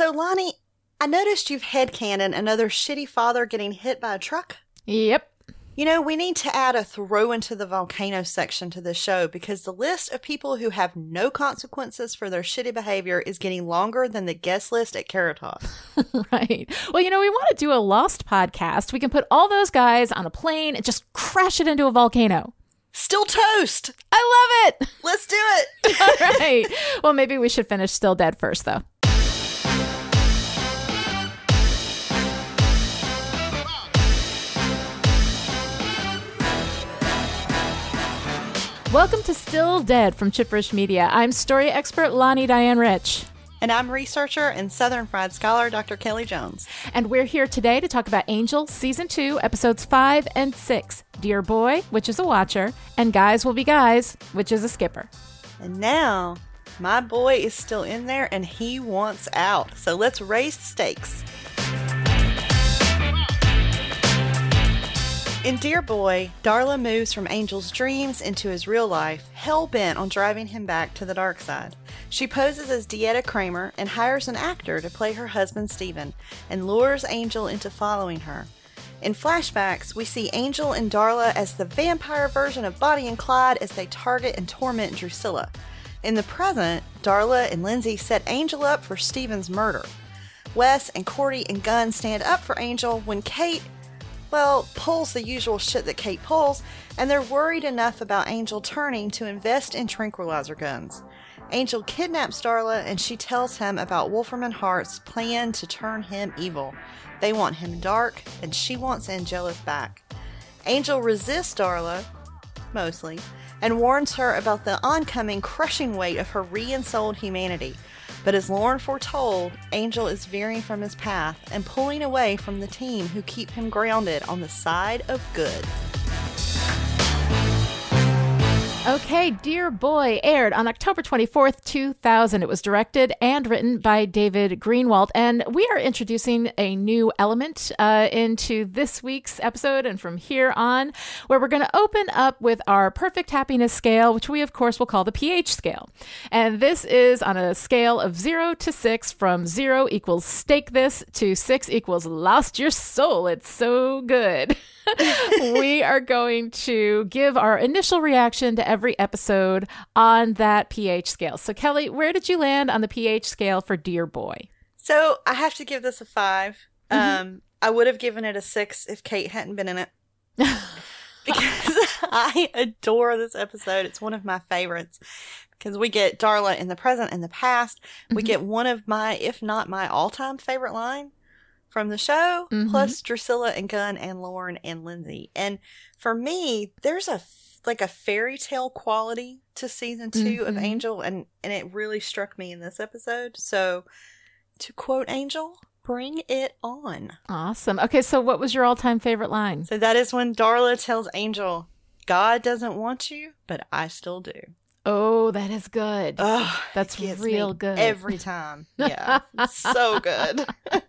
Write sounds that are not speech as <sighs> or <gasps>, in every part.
So, Lonnie, I noticed you've headcanon another shitty father getting hit by a truck. Yep. You know, we need to add a throw into the volcano section to the show because the list of people who have no consequences for their shitty behavior is getting longer than the guest list at Caritas. <laughs> right. Well, you know, we want to do a Lost podcast. We can put all those guys on a plane and just crash it into a volcano. Still toast. I love it. Let's do it. <laughs> all right. Well, maybe we should finish Still Dead first, though. Welcome to Still Dead from Chipperish Media. I'm story expert Lonnie Diane Rich. And I'm researcher and Southern Fried Scholar Dr. Kelly Jones. And we're here today to talk about Angel Season 2, Episodes 5 and 6 Dear Boy, which is a watcher, and Guys Will Be Guys, which is a skipper. And now, my boy is still in there and he wants out. So let's raise the stakes. In Dear Boy, Darla moves from Angel's dreams into his real life, hell bent on driving him back to the dark side. She poses as Dieta Kramer and hires an actor to play her husband Steven and lures Angel into following her. In flashbacks, we see Angel and Darla as the vampire version of Bonnie and Clyde as they target and torment Drusilla. In the present, Darla and Lindsay set Angel up for Steven's murder. Wes and Cordy and Gunn stand up for Angel when Kate well, pulls the usual shit that Kate pulls, and they're worried enough about Angel turning to invest in tranquilizer guns. Angel kidnaps Darla and she tells him about Wolfram and Hart's plan to turn him evil. They want him dark, and she wants Angelus back. Angel resists Darla, mostly, and warns her about the oncoming crushing weight of her re ensouled humanity. But as Lorne foretold, Angel is veering from his path and pulling away from the team who keep him grounded on the side of good. Okay, Dear Boy aired on October 24th, 2000. It was directed and written by David Greenwalt. And we are introducing a new element uh, into this week's episode and from here on, where we're going to open up with our perfect happiness scale, which we, of course, will call the pH scale. And this is on a scale of zero to six, from zero equals stake this to six equals lost your soul. It's so good. <laughs> we are going to give our initial reaction to every episode on that pH scale. So, Kelly, where did you land on the pH scale for Dear Boy? So, I have to give this a 5 mm-hmm. Um, I would have given it a six if Kate hadn't been in it. <laughs> because <laughs> I adore this episode. It's one of my favorites because we get Darla in the present and the past. Mm-hmm. We get one of my, if not my all time favorite line from the show, mm-hmm. plus Drusilla and Gunn and Lorne and Lindsay. And for me, there's a like a fairy tale quality to season 2 mm-hmm. of Angel, and and it really struck me in this episode. So, to quote Angel, bring it on. Awesome. Okay, so what was your all time favorite line? So that is when Darla tells Angel, "God doesn't want you, but I still do." Oh, that is good. Oh, That's real good. Every time. <laughs> Yeah. so good. <laughs> All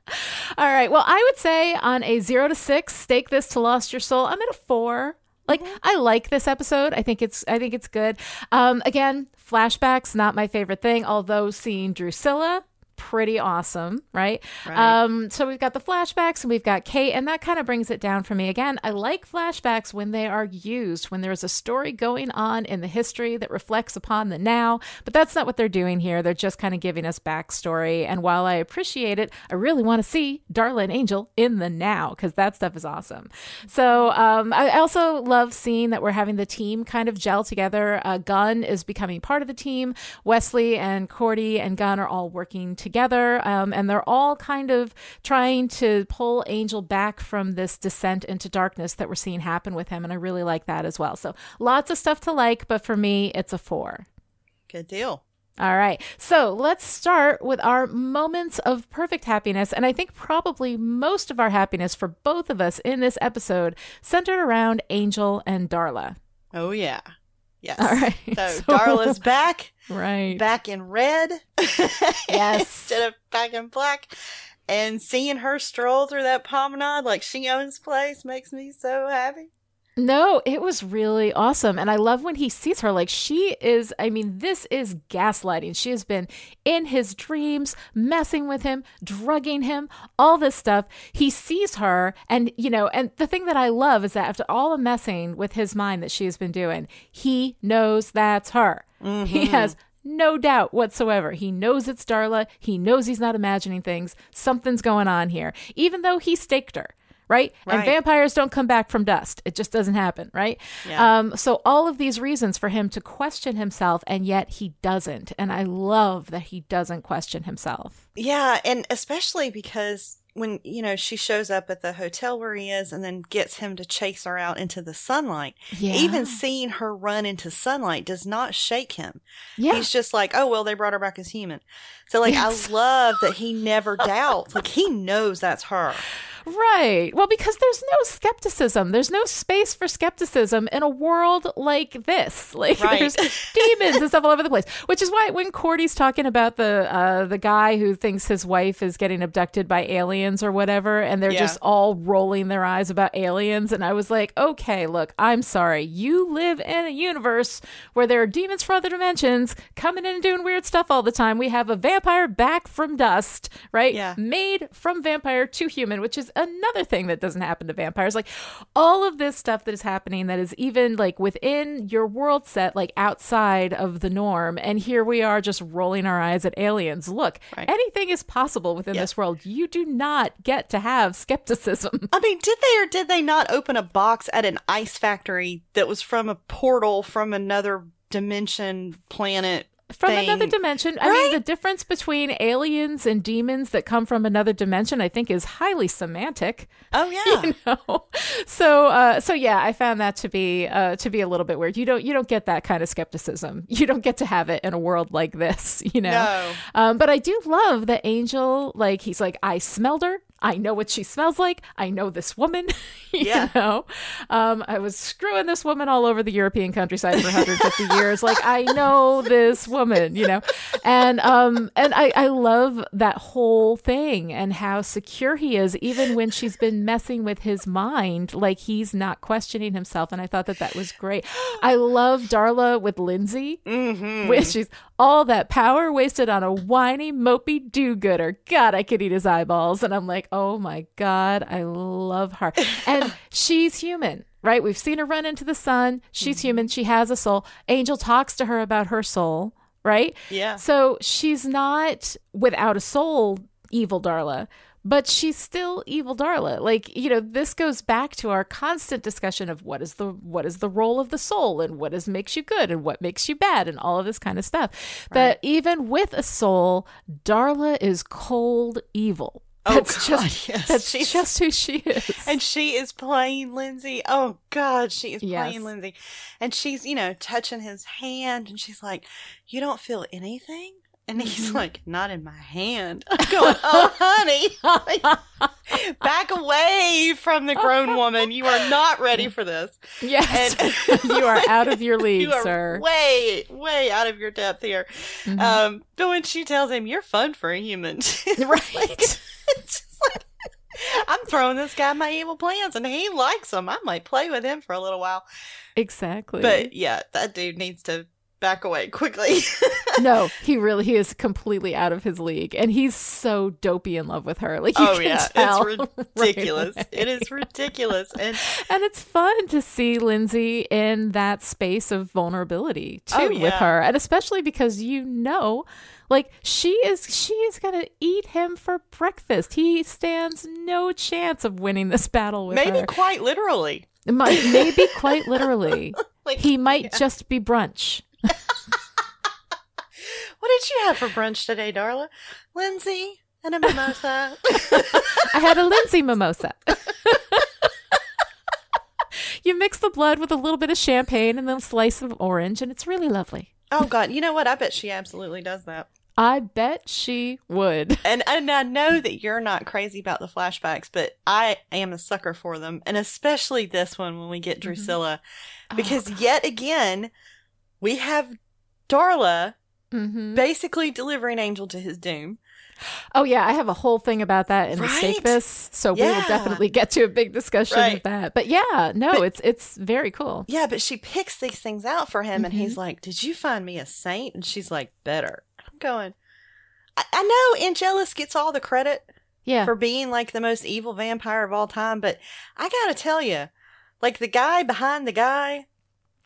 right. Well, I would say on a zero to six, stake this to Lost Your Soul. I'm at a four. Like mm-hmm. I like this episode. I think it's I think it's good. Um again, flashbacks not my favorite thing, although seeing Drusilla pretty awesome, right? right? Um, so we've got the flashbacks and we've got Kate, and that kind of brings it down for me. Again, I like flashbacks when they are used, when there's a story going on in the history that reflects upon the now, but that's not what they're doing here. They're just kind of giving us backstory. And while I appreciate it, I really want to see Darla and Angel in the now because that stuff is awesome. So um, I also love seeing that we're having the team kind of gel together. Uh, Gunn is becoming part of the team. Wesley and Cordy and Gunn are all working together together, um, and they're all kind of trying to pull Angel back from this descent into darkness that we're seeing happen with him. And I really like that as well. So lots of stuff to like, but for me, it's a four. Good deal. All right. So let's start with our moments of perfect happiness. And I think probably most of our happiness for both of us in this episode centered around Angel and Darla. Oh, yeah. Yes. All right. So, <laughs> so Darla's back. Right. Back in red. <laughs> yes. Instead of back in black. And seeing her stroll through that promenade like she owns place makes me so happy. No, it was really awesome. And I love when he sees her. Like, she is, I mean, this is gaslighting. She has been in his dreams, messing with him, drugging him, all this stuff. He sees her. And, you know, and the thing that I love is that after all the messing with his mind that she has been doing, he knows that's her. He mm-hmm. has no doubt whatsoever. He knows it's Darla. He knows he's not imagining things. Something's going on here, even though he staked her. Right? And vampires don't come back from dust. It just doesn't happen, right? Yeah. Um, so all of these reasons for him to question himself, and yet he doesn't. And I love that he doesn't question himself. Yeah, and especially because when you know she shows up at the hotel where he is and then gets him to chase her out into the sunlight. Yeah. Even seeing her run into sunlight does not shake him. Yeah. He's just like, "Oh, well, they brought her back as human." So like Yes. I love that he never doubts. Like he knows that's her. Right. Well, because there's no skepticism. There's no space for skepticism in a world like this. <laughs> Like Right. there's demons and stuff all over the place. Which is why when Cordy's talking about the uh, the guy who thinks his wife is getting abducted by aliens or whatever, and they're Yeah. just all rolling their eyes about aliens, and I was like, okay, look, I'm sorry. You live in a universe where there are demons from other dimensions coming in and doing weird stuff all the time. We have a vampire back from dust, right? Yeah. made from vampire to human, which is another thing that doesn't happen to vampires. Like all of this stuff that is happening that is even like within your world set, like outside of the norm. And here we are just rolling our eyes at aliens. Look, Right. anything is possible within this world. You do not get to have skepticism. I mean, did they or did they not open a box at an ice factory that was from a portal from another dimension planet? From thing? another dimension. I mean, the difference between aliens and demons that come from another dimension, I think, is highly semantic. Oh <laughs> yeah. you know so uh so yeah i found that to be uh to be a little bit weird you don't you don't get that kind of skepticism <laughs> you don't get to have it in a world like this <laughs> you know No. um but i do love that angel like he's like i smelled her I know what she smells like. I know this woman. <laughs> you Yeah. know, um, I was screwing this woman all over the European countryside for 150 <laughs> years. Like I know this woman. You know, and um, and I I love that whole thing and how secure he is, even when she's been messing with his mind. Like he's not questioning himself, and I thought that that was great. I love Darla with Lindsay, Mm-hmm. which she's all that power wasted on a whiny, mopey do-gooder. God, I could eat his eyeballs, and I'm like, oh my god, I love her, and <laughs> she's human. Right, we've seen her run into the sun. She's Mm-hmm. human. She has a soul. Angel talks to her about her soul. Right, Yeah. so she's not without a soul, evil Darla, but she's still evil Darla. Like, you know, this goes back to our constant discussion of what is the what is the role of the soul and what is makes you good and what makes you bad and all of this kind of stuff. That even with a soul, Darla is cold evil. Oh, That's God, just <laughs> yes. that's She's- just who she is. And she is playing Lindsay. Oh God, she is Yes. playing Lindsay. And she's, you know, touching his hand and she's like, You don't feel anything? And he's Mm-hmm. like, Not in my hand. <laughs> I'm going, Oh honey. <laughs> Back away from the grown woman. You are not ready for this. yes. And <laughs> you are out of your league, you are sir. way, way out of your depth here. Mhm. Um, but when she tells him, You're fun for a human. right. It's just like, I'm throwing this guy my evil plans and he likes them. I might play with him for a little while. Exactly. But yeah, that dude needs to back away quickly. <laughs> no, he really he is completely out of his league, and he's so dopey in love with her. Like you oh can yeah, tell <laughs> it's ridiculous. away. it is ridiculous. And and it's fun to see Lindsay in that space of vulnerability oh, too Oh, with her, and especially because you know. Like she is, she is gonna eat him for breakfast. He stands no chance of winning this battle with her. maybe her. quite literally. Maybe quite <laughs> literally. Like He might just be brunch. What did you have for brunch today, Darla? Lindsay and a mimosa. <laughs> I had a Lindsay mimosa. you mix the blood with a little bit of champagne and then a slice of orange, and it's really lovely. oh god, you know what? I bet she absolutely does that. I bet she would. <laughs> And and I know that you're not crazy about the flashbacks, but I am a sucker for them, and especially this one when we get mm-hmm. Drusilla, oh, because yet again we have Darla hmm basically delivering Angel to his doom. Oh yeah, I have a whole thing about that in the Right? stake this, so we will definitely get to a big discussion Right. of that. But yeah, no, But- it's it's very cool. Yeah, but she picks these things out for him, and Mm-hmm. he's like, "Did you find me a saint?" And she's like, "Better." I'm going. I, I know Angelus gets all the credit Yeah, for being like the most evil vampire of all time, but I gotta tell you, like the guy behind the guy,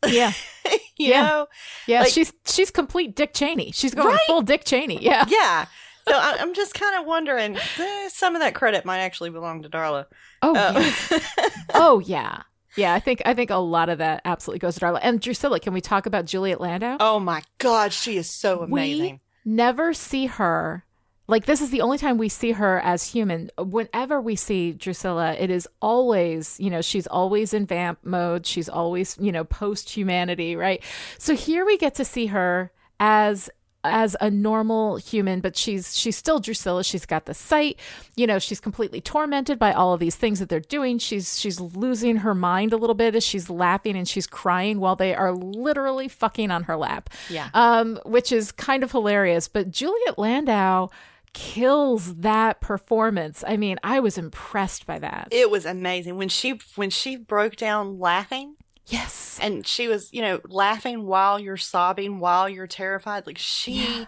yeah, <laughs> you Yeah. know, yeah. Like- she's she's complete Dick Cheney. She's going Right? full Dick Cheney. Yeah. <laughs> yeah. So I, I'm just kind of wondering, eh, some of that credit might actually belong to Darla. Oh Uh, yeah. <laughs> Oh yeah. Yeah, I think I think a lot of that absolutely goes to Darla. And Drusilla, can we talk about Juliet Landau? oh my God, she is so amazing. We never see her. Like this is the only time we see her as human. Whenever we see Drusilla, it is always, you know, she's always in vamp mode. She's always, you know, post humanity, right? So here we get to see her as as a normal human, but she's she's still Drusilla. She's got the sight, you know, she's completely tormented by all of these things that they're doing. She's she's losing her mind a little bit as she's laughing and she's crying while they are literally fucking on her lap Yeah. um, which is kind of hilarious. But Juliet Landau kills that performance. I mean, I was impressed by that. It was amazing when she when she broke down laughing. yes. and she was you know laughing while you're sobbing while you're terrified like she Yeah.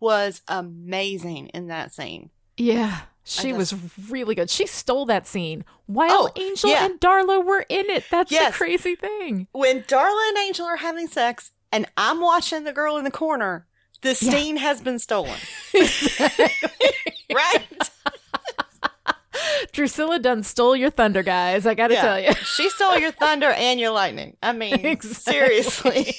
was amazing in that scene Yeah. She I was really good. She stole that scene while Oh, Angel yeah. and Darla were in it. That's Yes. the crazy thing. when darla and angel are having sex and i'm watching the girl in the corner the Yeah. has been stolen <laughs> <laughs> right <laughs> Drusilla Dunn stole your thunder, guys. I got to Yeah. tell you. she stole your thunder and your lightning i mean Exactly. seriously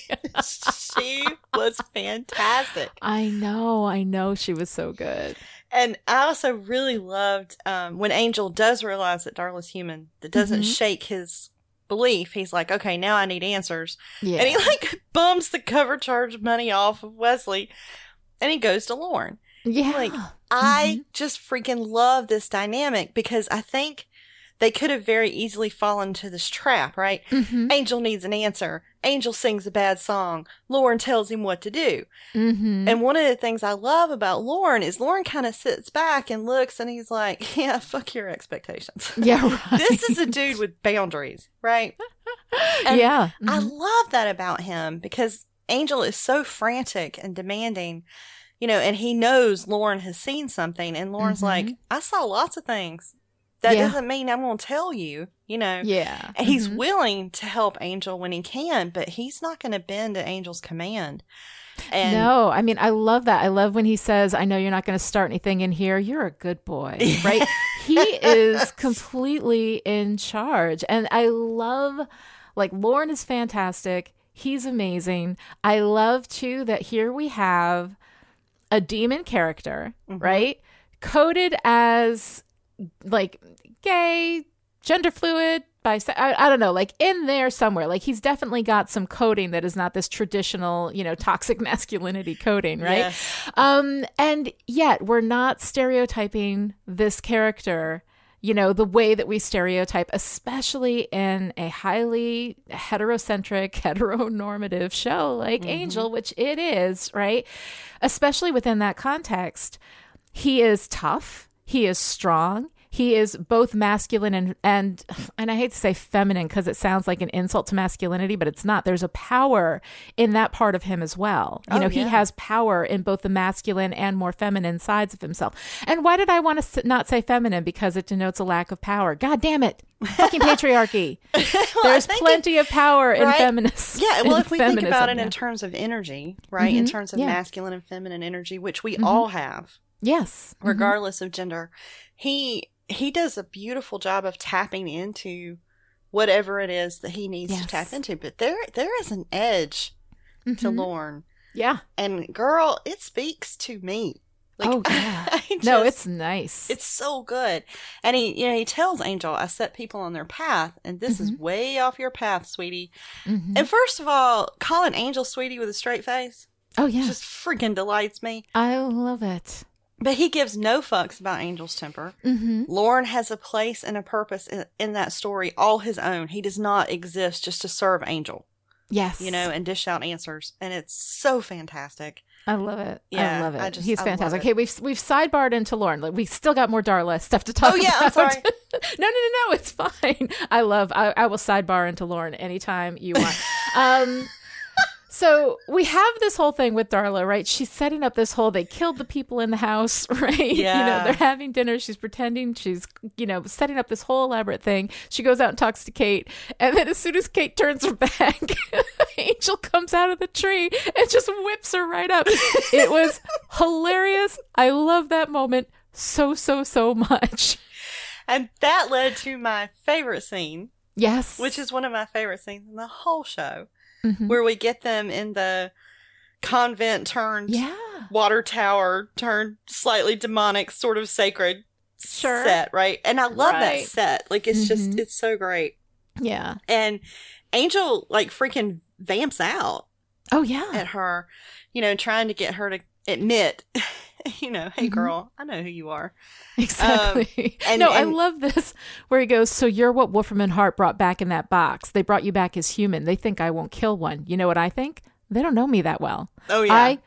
she was fantastic I know. I know she was so good. And I also really loved um, when Angel does realize that Darla's human, that doesn't Mhm. shake his belief. He's like, okay, now I need answers. Yeah. And he like <laughs> bums the cover charge money off of Wesley and he goes to Lorne. yeah. like, <gasps> I just freaking love this dynamic because I think they could have very easily fallen to this trap, right? Mhm. Angel needs an answer. Angel sings a bad song. Lorne tells him what to do. Mhm. And one of the things I love about Lorne is Lorne kind of sits back and looks and he's like, <laughs> yeah, fuck your expectations. <laughs> yeah, right. <laughs> this is a dude with boundaries, right? and yeah. I Mhm. love that about him because Angel is so frantic and demanding, you know, and he knows Lorne has seen something. And Lorne's Mhm. like, I saw lots of things. That Yeah. doesn't mean I'm going to tell you, you know. yeah. And he's Mhm. willing to help Angel when he can, but he's not going to bend to Angel's command. And no, I mean, I love that. I love when he says, I know you're not going to start anything in here. You're a good boy, <laughs> right? he is completely in charge. And I love, like, Lorne is fantastic. He's amazing. I love, too, that here we have a demon character, Mhm. right? Coded as, like, gay, gender fluid, bise- I, I don't know, like in there somewhere. Like he's definitely got some coding that is not this traditional, you know, toxic <laughs> masculinity coding, right? Yes. Um, and yet we're not stereotyping this character, you know, the way that we stereotype, especially in a highly heterocentric, <laughs> heteronormative show like Angel, which it is, right? Especially within that context. He is tough. He is strong. He is both masculine and and and I hate to say feminine because it sounds like an insult to masculinity, but it's not. There's a power in that part of him as well. You Oh, know, he has power in both the masculine and more feminine sides of himself. And why did I want to not say feminine? Because it denotes a lack of power. God damn it! Fucking <laughs> patriarchy. Well, There's plenty of power in right? feminists. Yeah, <laughs> well, if we think about it feminism, in terms of energy, right? In Mhm, terms of yeah. masculine and feminine energy, which we Mhm. all have, yes, Mhm. regardless of gender, he he does a beautiful job of tapping into whatever it is that he needs to tap into. But there there is an edge to Mhm. Lorne, yeah. and girl, it speaks to me. Oh, <laughs> yeah. I no, it's nice. It's so good. And he, you know, he tells Angel, I set people on their path, and this is way off your path, sweetie. Mhm. And first of all, calling Angel sweetie with a straight face oh yeah, just freaking delights me. I love it. But he gives no fucks about Angel's temper. Mm-hmm. Lorne has a place and a purpose in, in that story all his own. He does not exist just to serve Angel, Yes, you know, and dish out answers. And it's so fantastic. I love it. Yeah, I love it. I just- He's fantastic. Okay, we've we've sidebarred into Lorne. Like we still got more Darla stuff to talk Oh, yeah, I'm sorry. <laughs> no, no, no, no. It's fine. I love. I, I will sidebar into Lorne anytime you want. <laughs> um, so we have this whole thing with Darla, right? She's setting up this whole. They killed the people in the house, <laughs> right? You know, Yeah. they're having dinner. She's pretending she's, you know, setting up this whole elaborate thing. She goes out and talks to Kate, and then as soon as Kate turns her back, <laughs> Angel comes out of the tree and just whips her right up. It was <laughs> hilarious. I love that moment so so so much. And that led to my favorite scene, Yes, which is one of my favorite scenes in the whole show, Mhm. where we get them in the convent turned yeah. water tower turned slightly demonic sort of sacred Sure. set, right? And I love that set. Like it's just Mhm. it's so great. Yeah. And Angel like freaking vamps out Oh yeah. at her, you know, trying to get her to admit, <laughs> you know, hey Mhm. girl, I know who you are. <laughs> Exactly. and- no, I love this where he goes, So you're what Wolfram and Hart brought back in that box. They brought you back as human. They think I won't kill one. You know what I think? They don't know me that well. Oh yeah. I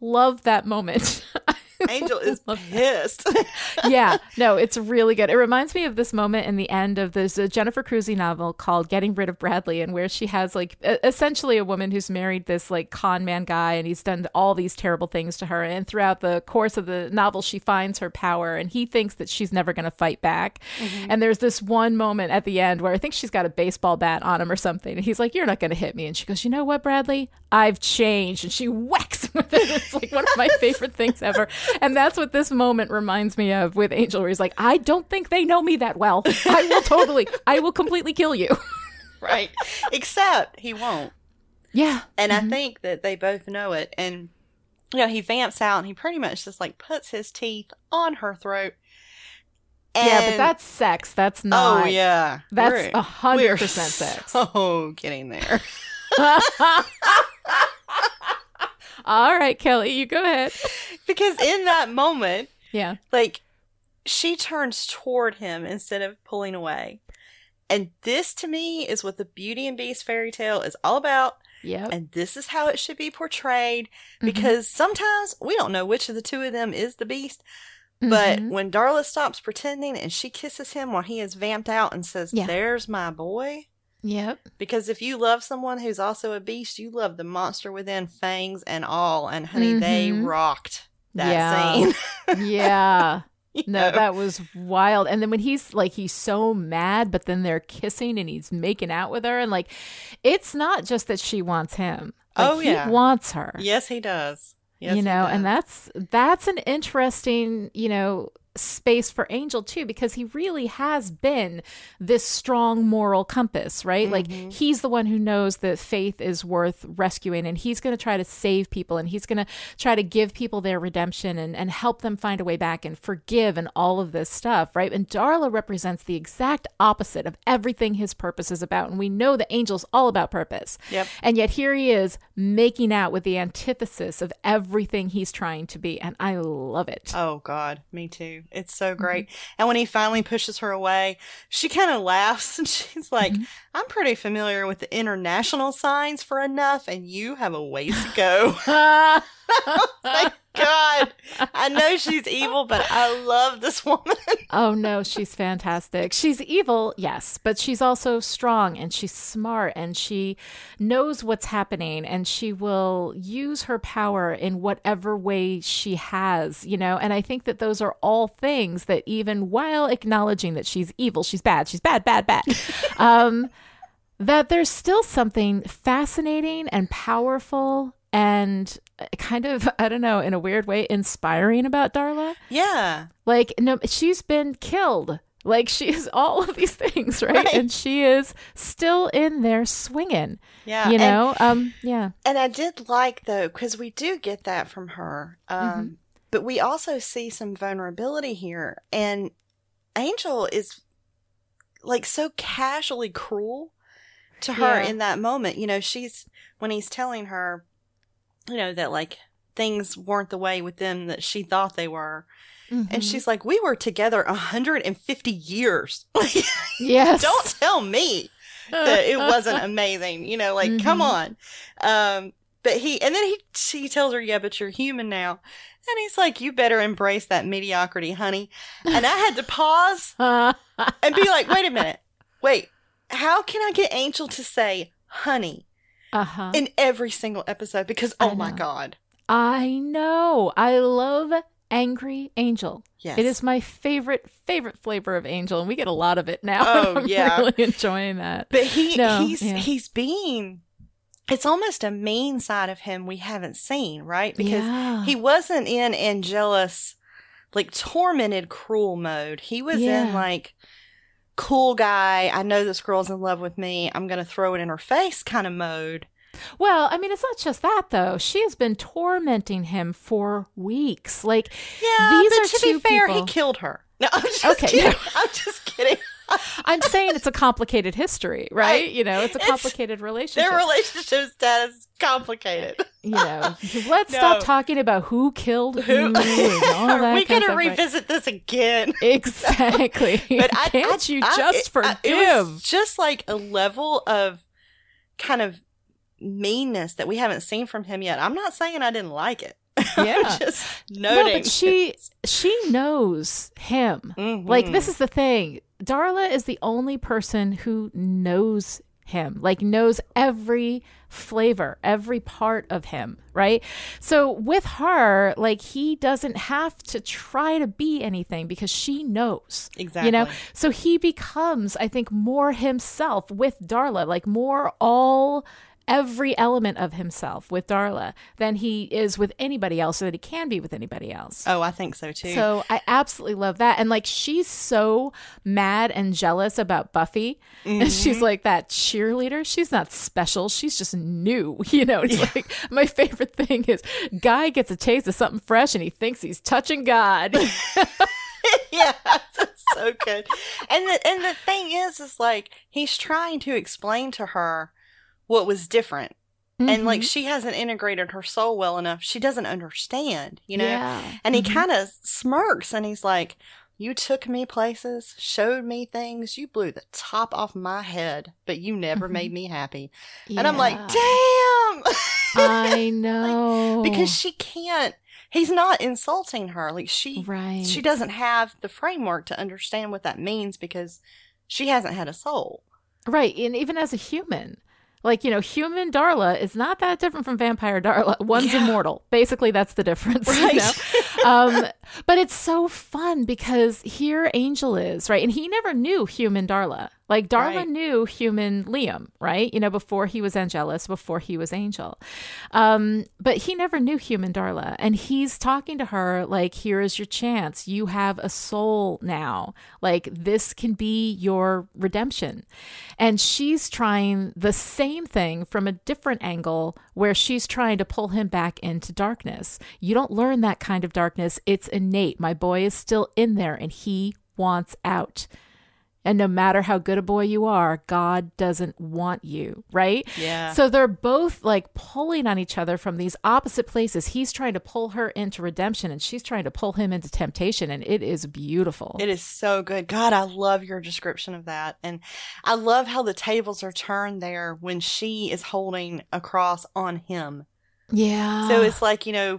love that moment. <laughs> Angel is <laughs> pissed. <laughs> yeah, no, it's really good. It reminds me of this moment in the end of this uh, Jennifer Crusie novel called Getting Rid of Bradley, and where she has like e- essentially a woman who's married this like con man guy, and he's done all these terrible things to her. And throughout the course of the novel, she finds her power, and he thinks that she's never going to fight back. And there's this one moment at the end where I think she's got a baseball bat on him or something, and he's like, "You're not going to hit me," and she goes, "You know what, Bradley? I've changed," and she whacks with it. It's like one of my <laughs> favorite things ever. And that's what this moment reminds me of with Angel, where he's like, I don't think they know me that well. I will <laughs> totally, I will completely kill you. <laughs> right. Except he won't. Yeah. And I mm-hmm. think that they both know it. And, you know, he vamps out and he pretty much just like puts his teeth on her throat. yeah, but that's sex. That's oh, not. Oh, yeah. That's a hundred we're percent sex. So getting there. <laughs> All right, Kelly, you go ahead. because in that moment, Yeah. like, she turns toward him instead of pulling away. And this to me is what the Beauty and Beast fairy tale is all about. Yep. And this is how it should be portrayed Mhm. because sometimes we don't know which of the two of them is the beast. But Mhm. when Darla stops pretending and she kisses him while he is vamped out and says, Yeah. There's my boy. Yep. Because if you love someone who's also a beast, you love the monster within fangs and all. And honey, they Mhm. rocked that Yeah. scene. Yeah. <laughs> You No, know? that was wild. And then when he's like, he's so mad, but then they're kissing and he's making out with her. And like, it's not just that she wants him. Like, Oh, yeah. He wants her. Yes, he does. Yes, you know, and that's that's an interesting, you know, space for Angel too, because he really has been this strong moral compass, right? Mm-hmm. Like he's the one who knows that faith is worth rescuing and he's going to try to save people and he's going to try to give people their redemption and, and help them find a way back and forgive and all of this stuff, right? And Darla represents the exact opposite of everything his purpose is about. And we know that Angel's all about purpose. Yep. And yet here he is making out with the antithesis of everything he's trying to be. And I love it. Oh God, me too. It's so Mm-hmm. great. And when he finally pushes her away, she kind of laughs and she's like, Mm-hmm. "I'm pretty familiar with the international signs for enough, and you have a ways to go." <laughs> Thank God, I know she's evil, but I love this woman. oh no, she's fantastic. She's evil, yes, but she's also strong and she's smart and she knows what's happening and she will use her power in whatever way she has, you know. And I think that those are all things that even while acknowledging that she's evil, she's bad, she's bad, bad, bad. <laughs> um that there's still something fascinating and powerful and uh, kind of <laughs> I don't know in a weird way inspiring about Darla. yeah, Like, no, she's been killed. Like, she <laughs> she's all of these things, right? Right. And she is still in there swinging, yeah. you And- know? um, yeah. And I did like though, because we do get that from her. Um, Mhm. But we also see some vulnerability here, and Angel is like so casually cruel to her Yeah. in that moment. You know, she's when he's telling her, you know, that like things weren't the way with them that she thought they were, Mhm. and she's like, "We were together a hundred and fifty years. <laughs> Like, yes. don't tell me." that it wasn't <laughs> amazing. You know, like come Mhm. on. Um, But he, and then he, she tells her, yeah, but you're human now. And he's like, you better embrace that mediocrity, honey. And I had to pause and be like, wait a minute. <laughs> Wait, how can I get Angel to say honey uh-huh. in every single episode? Because, oh my. God. I know. I love Angry Angel. Yes. It is my favorite, favorite flavor of angel, and we get a lot of it now. Oh, <laughs> I'm yeah. really enjoying that. But he No, he's yeah. he's being it's almost a mean side of him we haven't seen, right? Because Yeah. he wasn't in Angelus like tormented cruel mode. He was in like cool guy, I know this girl's in love with me. I'm going to throw it in her face kind of mode. Well, I mean, it's not just that though. She has been tormenting him for weeks. Like, Yeah, These but are to two be fair, people- he killed her. No, I'm just Okay. kidding. <laughs> I'm just kidding. I'm saying it's a complicated history, right? Right. You know, it's a It's- complicated relationship. Their relationship status is complicated. you know, let's <laughs> No. stop talking about who killed who, Who? and all <laughs> Are we going to stuff, right? revisit this again? <laughs> Exactly. But I, Can't I- you I- just forgive? Just like a level of kind of meanness that we haven't seen from him yet. I'm not saying I didn't like it. Yeah. I'm just no, but she she knows him. Mhm. Like this is the thing. Darla is the only person who knows him. Like knows every flavor, every part of him, right? So with her, like he doesn't have to try to be anything because she knows. exactly. You know, so he becomes, I think, more himself with Darla, like more all every element of himself with Darla than he is with anybody else, or that he can be with anybody else. Oh, I think so too. So I absolutely love that. And like she's so mad and jealous about Buffy. And she's Mm-hmm. like that cheerleader. She's not special. She's just new. <laughs> You know, it's like my favorite thing is guy gets a taste of something fresh and he thinks he's touching God. <laughs> <laughs> yeah, that's so good. And the and the thing is, is like he's trying to explain to her what was different, and like Mhm. she hasn't integrated her soul well enough. She doesn't understand, you know. Yeah. And he Mhm. kind of smirks and he's like, You took me places, showed me things, you blew the top off my head, but you never Mhm. made me happy. And I'm like, Damn! I <laughs> know. because she can't, he's not insulting her. Like, she, right. she doesn't have the framework to understand what that means because she hasn't had a soul. Right. And even as a human, like, you know, human Darla is not that different from vampire Darla. One's Yeah. immortal. Basically, that's the difference. you know? <laughs> um, but it's so fun because here Angel is, right? And he never knew human Darla. Like Darla Right. knew human Liam, right? You know, before he was Angelus, before he was Angel. Um, but he never knew human Darla. And he's talking to her like, here is your chance. You have a soul now. Like, this can be your redemption. And she's trying the same thing from a different angle where she's trying to pull him back into darkness. You don't learn that kind of darkness. It's innate. My boy is still in there and he wants out. And no matter how good a boy you are, God doesn't want you, right? Yeah. So they're both like pulling on each other from these opposite places. He's trying to pull her into redemption and she's trying to pull him into temptation. And it is beautiful. It is so good. God, I love your description of that. And I love how the tables are turned there when she is holding a cross on him. yeah. So it's like, you know,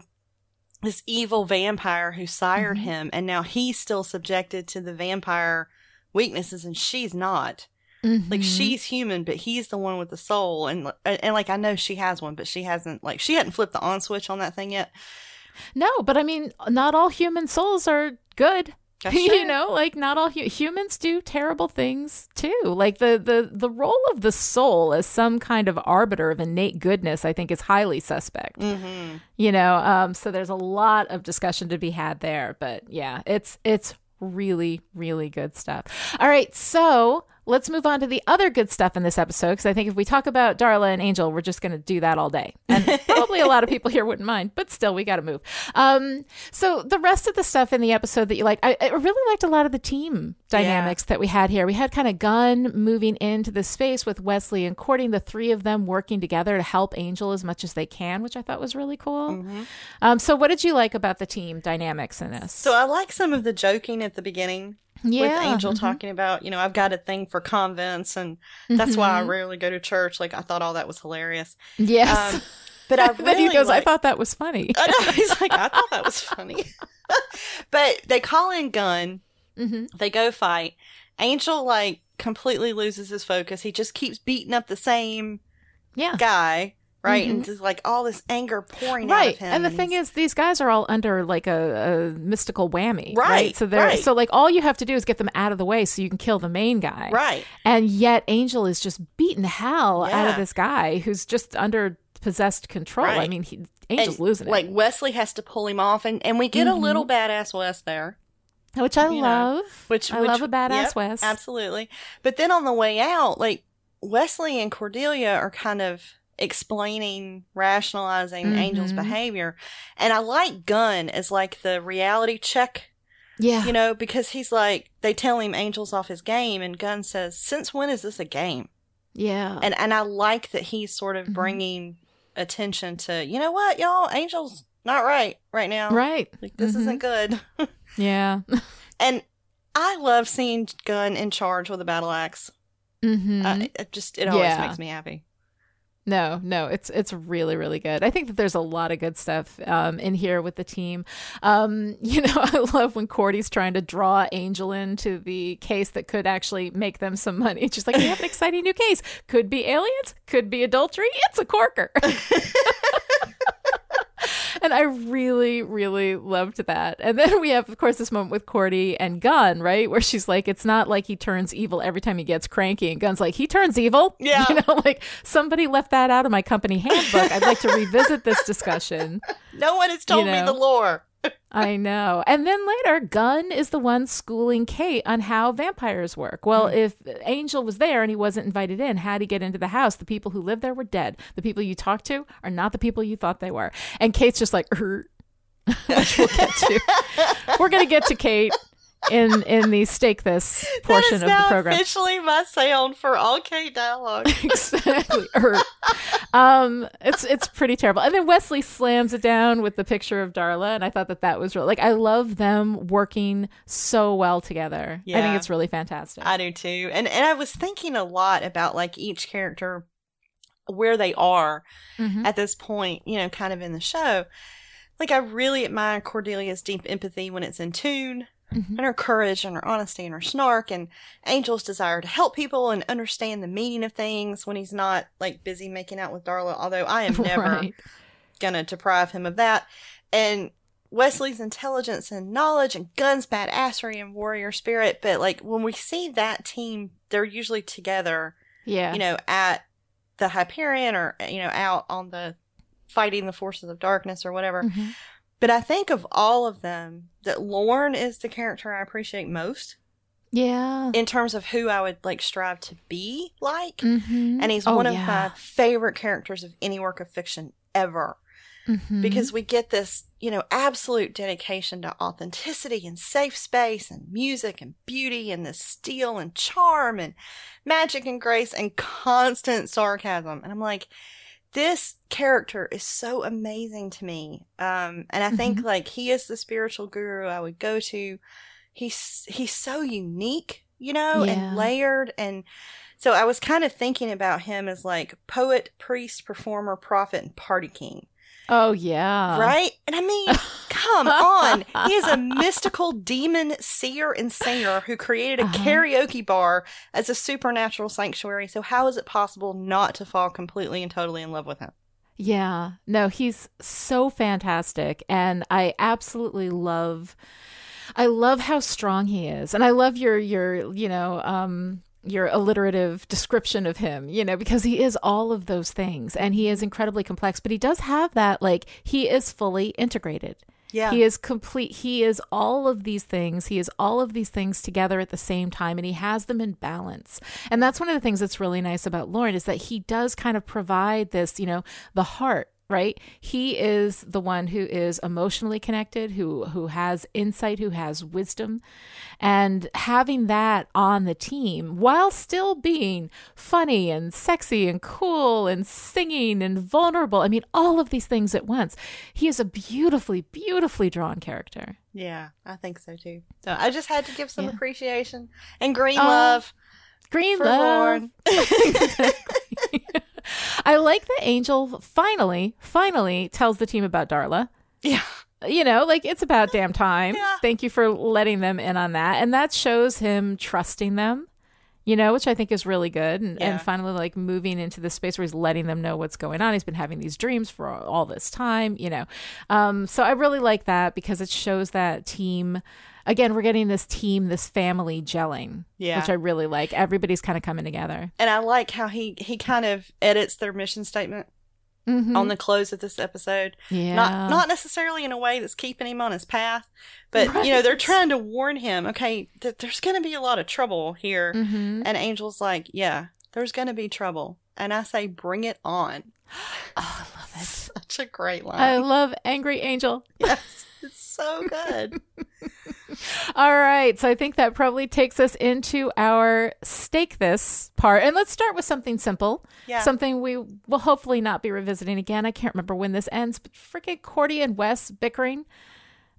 this evil vampire who sired Mhm. him, and now he's still subjected to the vampire weaknesses, and she's not. Like Mhm. she's human, but he's the one with the soul, and and like I know she has one, but she hasn't like she hadn't flipped the on switch on that thing yet. No, but I mean, not all human souls are good. <laughs> That's you true. know, like not all hu- humans do terrible things too. Like the the the role of the soul as some kind of arbiter of innate goodness, I think, is highly suspect. Mm-hmm. You know, um, so there's a lot of discussion to be had there. But yeah, it's it's really really good stuff. All right, so let's move on to the other good stuff in this episode because I think if we talk about Darla and Angel, we're just going to do that all day, and <laughs> probably a lot of people here wouldn't mind. But still, we got to move. Um, so the rest of the stuff in the episode that you like, I, I really liked a lot of the team dynamics that we had here. We had kind of Gunn moving into the space with Wesley and courting the three of them working together to help Angel as much as they can, which I thought was really cool. Mm-hmm. Um, so what did you like about the team dynamics in this? So I like some of the joking at the beginning yeah, with Angel mhm, talking about, you know, I've got a thing for convents, and that's why I mhm. rarely go to church. Like I thought all that was hilarious. yes, Um, <laughs> But I then he really goes, "I thought that was funny." <laughs> I know. He's like, I thought that was <laughs> funny. but they call in Gunn. hmm They go fight. Angel like completely loses his focus. He just keeps beating up the same Yeah. guy, right? Mhm. And just like all this anger pouring out of him. And the thing he's- is, these guys are all under like a, a mystical whammy. Right, So they're right. so like all you have to do is get them out of the way so you can kill the main guy. right, And yet Angel is just beating hell out of this guy who's just under possessed control. I mean, he, Angel's And, losing it. Like. Wesley has to pull him off, and and we get a Mhm. little badass Wes there. Which I you know, love. Which I which- love a badass yep, West. Absolutely. But then on the way out, like Wesley and Cordelia are kind of explaining, rationalizing Angel's Mhm. behavior. And I like Gunn as like the reality check, Yeah. you know, because he's like they tell him Angel's off his game and Gunn says, "Since when is this a game?" yeah. And and I like that he's sort of Mhm. bringing attention to, you know what, y'all, Angel's not right right now. right. Like this Mhm. isn't good. <laughs> Yeah. and I love seeing Gunn in charge with a battle axe. hmm Uh, it just it always Yeah. makes me happy. No, no, it's it's really really good. I think that there's a lot of good stuff um, in here with the team. Um, <laughs> you know, I love when Cordy's trying to draw Angel into the case that could actually make them some money. Just like we have an <laughs> exciting new case. Could be aliens, could be adultery. It's a corker. <laughs> and I really, really loved that. And then we have, of course, this moment with Cordy and Gunn, right? Where she's like, it's not like he turns evil every time he gets cranky. And Gunn's like, he turns evil. <laughs> Yeah. You know, like somebody left that out of my company handbook. I'd like to revisit this discussion. <laughs> No one has told You me the lore. I know. And then later, Gunn is the one schooling Kate on how vampires work. Well, Hmm. if Angel was there and he wasn't invited in, how'd he get into the house? The people who lived there were dead. The people you talked to are not the people you thought they were. And Kate's just like, er, which <laughs> we'll get to. We're going to get to Kate in in the stake this <laughs> portion of the program. officially my sound for all K dialogue. <laughs> exactly. Er. um, it's it's pretty terrible. And then Wesley slams it down with the picture of Darla, and I thought that that was real. Like I love them working so well together. Yeah. I think it's really fantastic. I do too. And and I was thinking a lot about like each character where they are Mhm. at this point, you know, kind of in the show. Like I really admire Cordelia's deep empathy when it's in tune. Mhm. and her courage and her honesty and her snark and Angel's desire to help people and understand the meaning of things when he's not like busy making out with Darla, although I am <laughs> never Right. gonna deprive him of that. And Wesley's intelligence and knowledge and Gunn's badassery and warrior spirit, but like when we see that team, they're usually together, Yeah. you know, at the Hyperion or you know, out on the fighting the forces of darkness or whatever. Mhm. But I think of all of them, that Lorne is the character I appreciate most Yeah. in terms of who I would like strive to be like. Mhm. And he's Oh, one of yeah. my favorite characters of any work of fiction ever Mhm. because we get this, you know, absolute dedication to authenticity and safe space and music and beauty and this steel and charm and magic and grace and constant sarcasm. And I'm like, this character is so amazing to me. Um, and I think Mm-hmm. like he is the spiritual guru I would go to. He's he's so unique, you know, Yeah. and layered and so I was kind of thinking about him as like poet, priest, performer, prophet, and party king. Oh yeah. Right? And I mean, <laughs> come on. He is a mystical demon seer and singer who created a Uh-huh. karaoke bar as a supernatural sanctuary. So, how is it possible not to fall completely and totally in love with him? Yeah. No, he's so fantastic and I absolutely love I love how strong he is. And I love your your, you know, um your alliterative description of him, you know, because he is all of those things and he is incredibly complex, but he does have that like he is fully integrated. Yeah. He is complete. He is all of these things. He is all of these things together at the same time, and he has them in balance. And that's one of the things that's really nice about Lorne is that he does kind of provide this, you know, the heart. Right, he is the one who is emotionally connected, who who has insight, who has wisdom, and having that on the team while still being funny and sexy and cool and singing and vulnerable. I mean, all of these things at once. He is a beautifully, beautifully drawn character. yeah, I think so too. So, I just had to give some Yeah. appreciation and green Oh, love Green for love. <laughs> I like that Angel finally, finally tells the team about Darla. Yeah. You know, like it's about damn time. Yeah. Thank you for letting them in on that. And that shows him trusting them, you know, which I think is really good. And, Yeah. and finally, like moving into the space where he's letting them know what's going on. He's been having these dreams for all this time, you know. Um, so I really like that because it shows that team. Again, we're getting this team, this family gelling, Yeah. which I really like. Everybody's kind of coming together. And I like how he he kind of edits their mission statement Mhm. on the close of this episode. yeah. Not not necessarily in a way that's keeping him on his path, but you know they're trying to warn him. Okay, th- there's going to be a lot of trouble here, Mhm. and Angel's like, yeah, there's going to be trouble, and I say, bring it on. <gasps> Oh, I love it. <laughs> Such a great line. I love Angry Angel. yes, <laughs> it's so good. <laughs> <laughs> All right. So I think that probably takes us into our stake this part. And let's start with something simple. Yeah. Something we will hopefully not be revisiting again. I can't remember when this ends, but freaking Cordy and Wes bickering.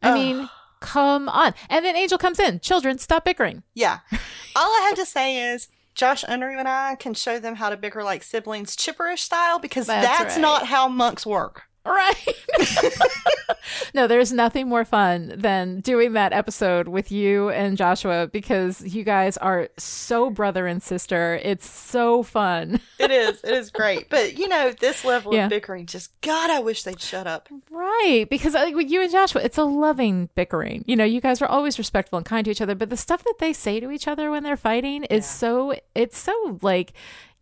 I mean, come on. And then Angel comes in. Children, stop bickering. Yeah. <laughs> All I have to say is Josh Unruh and I can show them how to bicker like siblings chipperish style because That's that's, right. not how monks work. Right. <laughs> no, there's nothing more fun than doing that episode with you and Joshua because you guys are so brother and sister. It's so fun. <laughs> It is. It is great. But you know, this level Yeah. of bickering just God, I wish they'd shut up. Right. Because like with you and Joshua, it's a loving bickering. You know, you guys are always respectful and kind to each other, but the stuff that they say to each other when they're fighting is so it's so like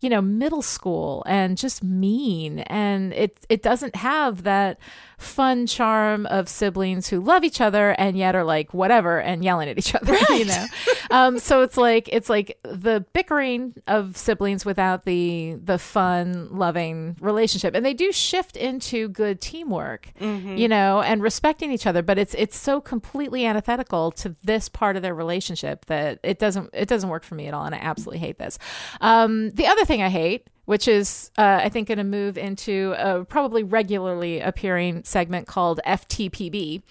you know middle school and just mean. And it it doesn't have that fun charm of siblings who love each other and yet are like whatever and yelling at each other <laughs> you know? Um so it's like it's like the bickering of siblings without the the fun loving relationship. And they do shift into good teamwork you know and respecting each other. But it's it's so completely antithetical to this part of their relationship that it doesn't it doesn't work for me at all. And i absolutely hate this. Um the other thing i hate which is uh, I think going to move into a probably regularly appearing segment called FTPB,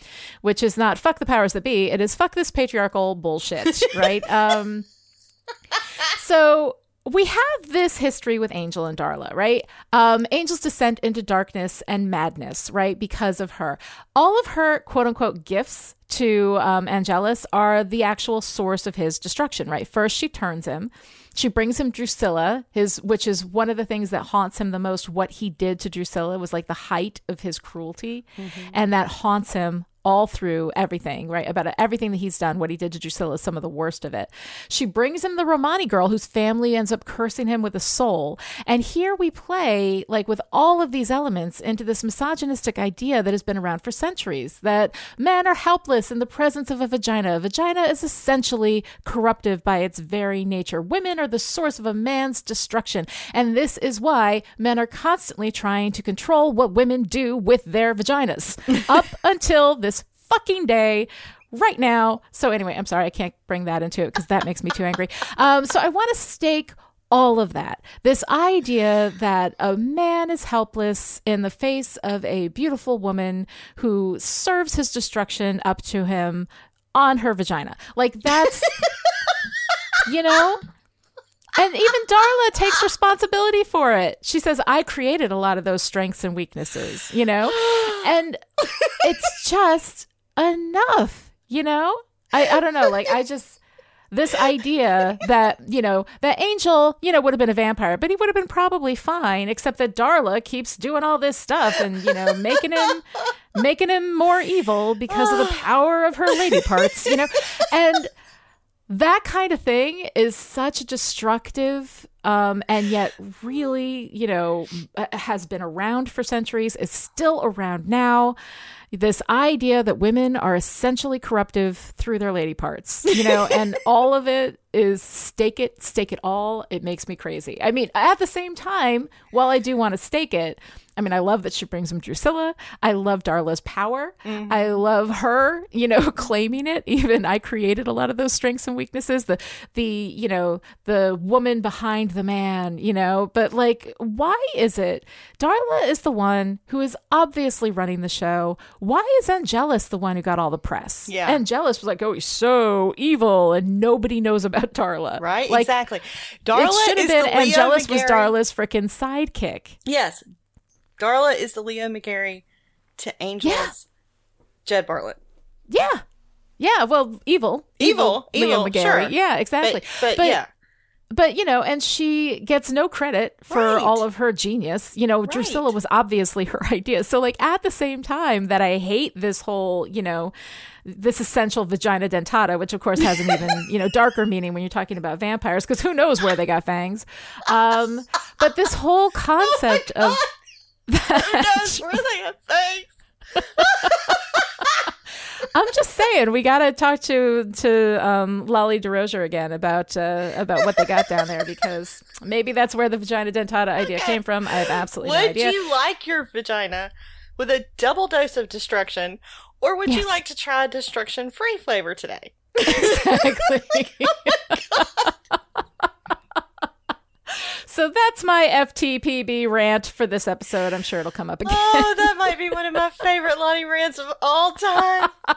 which is not fuck the powers that be. It is fuck this patriarchal bullshit, <laughs> right? Um, so we have this history with Angel and Darla, right? Um, Angel's descent into darkness and madness, right? Because of her. All of her quote unquote gifts to um, Angelus are the actual source of his destruction, right? First, she turns him. She brings him Drusilla, his which is one of the things that haunts him the most. What he did to Drusilla was like the height of his cruelty, mm-hmm. and that haunts him all through everything, right? About everything that he's done, what he did to Drusilla is some of the worst of it. She brings him the Romani girl whose family ends up cursing him with a soul. And here we play, like with all of these elements, into this misogynistic idea that has been around for centuries that men are helpless in the presence of a vagina. A vagina is essentially corruptive by its very nature. Women are the source of a man's destruction. And this is why men are constantly trying to control what women do with their vaginas <laughs> up until this fucking day right now. So anyway, I'm sorry I can't bring that into it because that makes me too angry. Um, so I want to stake all of that. This idea that a man is helpless in the face of a beautiful woman who serves his destruction up to him on her vagina. Like that's you know? And even Darla takes responsibility for it. She says, I created a lot of those strengths and weaknesses, you know? And it's just enough, you know? I, I don't know. Like, I <laughs> just, this idea that, you know, that Angel, you know, would have been a vampire, but he would have been probably fine, except that Darla keeps doing all this stuff and, you know, making him, making him more evil because of the <sighs> power of her lady parts, you know? And, that kind of thing is such a destructive um, and yet really you know has been around for centuries is still around now this idea that women are essentially corruptive through their lady parts you know and all of it is stake it stake it all it makes me crazy i mean at the same time while i do want to stake it I mean, I love that she brings him Drusilla. I love Darla's power. Mm-hmm. I love her, you know, <laughs> claiming it. Even I created a lot of those strengths and weaknesses. The the, you know, the woman behind the man, you know. But like, why is it Darla is the one who is obviously running the show why is Angelus the one who got all the press? Yeah. Angelus was like, oh, he's so evil, and nobody knows about Darla. Right? Like, exactly. Darla it should have is been Leo Angelus was Darla's freaking sidekick. Yes. Darla is the Leo McGarry to Angel's Jed Bartlet. Yeah. Yeah, well, evil. Evil, Leo evil, McGarry. sure. Yeah, exactly. But, but, yeah. But you know, and she gets no credit for Right. all of her genius. You know, Drusilla was obviously <laughs> her idea. So, like, at the same time that I hate this whole, you know, this essential vagina dentata, which of course has an even, <laughs> you know, darker meaning when you're talking about vampires, because who knows where they got fangs. Um, but this whole <laughs> concept of that, Knows where they have things. I'm just saying we got to talk to to um, Lolly DeRozier again about uh, about what they got down there because maybe that's where the vagina dentata idea came from. I have absolutely no Would idea. you like your vagina with a double dose of destruction, or would Yes. you like to try a destruction free flavor today? <laughs> exactly. <laughs> <laughs> so that's my FTPB rant for this episode. I'm sure it'll come up again. Oh, that might be one of my <laughs> favorite Lottie rants of all time. <laughs>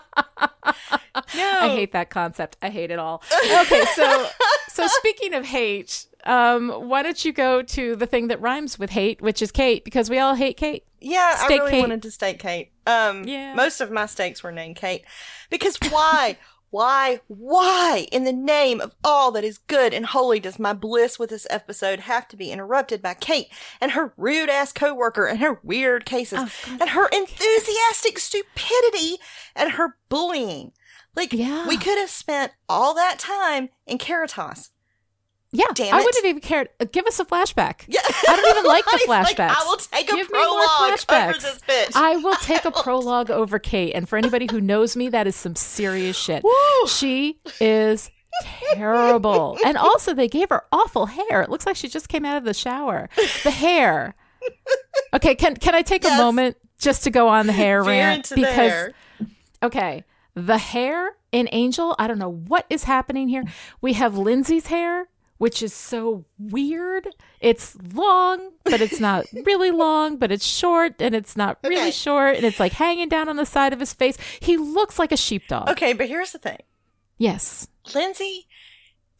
No, I hate that concept. I hate it all. Okay, so so speaking of hate, um, why don't you go to the thing that rhymes with hate, which is Kate, because we all hate Kate. Yeah, I really Kate. wanted to stake Kate. Um, Yeah. most of my stakes were named Kate because why, why, why, in the name of all that is good and holy, does my bliss with this episode have to be interrupted by Kate and her rude ass coworker and her weird cases Oh, and her enthusiastic stupidity and her bullying? Like, Yeah. we could have spent all that time in Caritas. Yeah, Damn I it. wouldn't even cared. Uh, Give us a flashback. Yeah, I don't even like the He's <laughs> like, flashbacks. I will take a Give me more prologue over this bitch. I will take a <laughs> will. prologue over Kate, and for anybody who knows me, that is some serious shit. Woo. She is terrible, and also they gave her awful hair. It looks like she just came out of the shower. The hair. Okay, can can I take Yes. a moment just to go on the hair Veer rant into there. Okay. The hair in Angel, I don't know what is happening here. We have Lindsey's hair, which is so weird. It's long, but it's not <laughs> really long, but it's short and it's not really Okay. short and it's like hanging down on the side of his face. He looks like a sheepdog. Okay, but here's the thing. Yes. Lindsey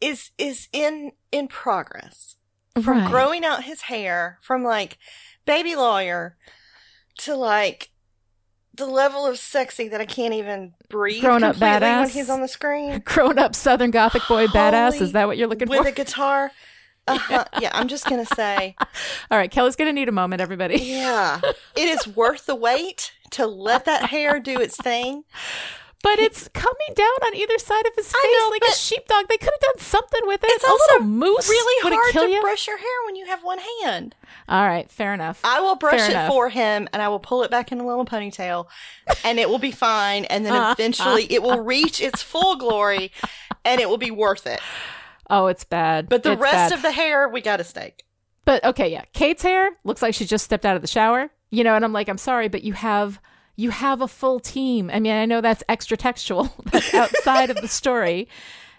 is is in in progress from Right. growing out his hair from like baby lawyer to like the level of sexy that I can't even breathe Grown up completely when he's on the screen <laughs> Grown up Southern Gothic boy badass. Is that what you're looking with for? With a guitar. <laughs> Uh-huh. yeah, I'm just gonna say, <laughs> All right, Kelly's going to need a moment, everybody. yeah, it is worth the wait to let that hair do its thing. But it's coming down on either side of his face know, like a sheepdog. They could have done something with it. It's a also little mousse. Really hard to you? brush your hair when you have one hand. All right, fair enough. I will brush Fair it enough. for him and I will pull it back in a little ponytail and it will be fine. And then <laughs> eventually it will reach its <laughs> full glory and it will be worth it. oh, it's bad. But the It's rest bad. of the hair, we got to stake. But okay, yeah. Kate's hair looks like she just stepped out of the shower. You know, and I'm like, I'm sorry, but you have you have a full team. I mean, I know that's extra textual. That's <laughs> <laughs> outside of the story.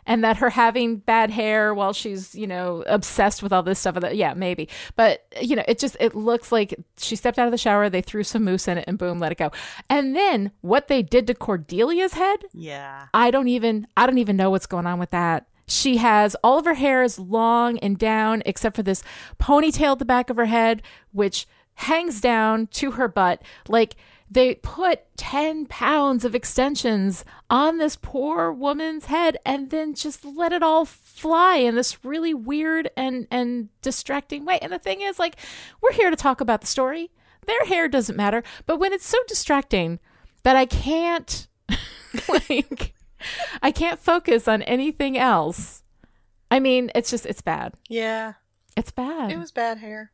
And that her having bad hair while she's, you know, obsessed with all this stuff. Yeah, maybe. But, you know, it just, it looks like she stepped out of the shower, they threw some mousse in it, and boom, let it go. And then what they did to Cordelia's head, Yeah. I don't even I don't even know what's going on with that. She has all of her hair is long and down except for this ponytail at the back of her head which hangs down to her butt like they put 10 pounds of extensions on this poor woman's head and then just let it all fly in this really weird and and distracting way. And the thing is like we're here to talk about the story. Their hair doesn't matter, but when it's so distracting that I can't <laughs> like I can't focus on anything else. I mean, it's just it's bad. Yeah. It's bad. It was bad hair.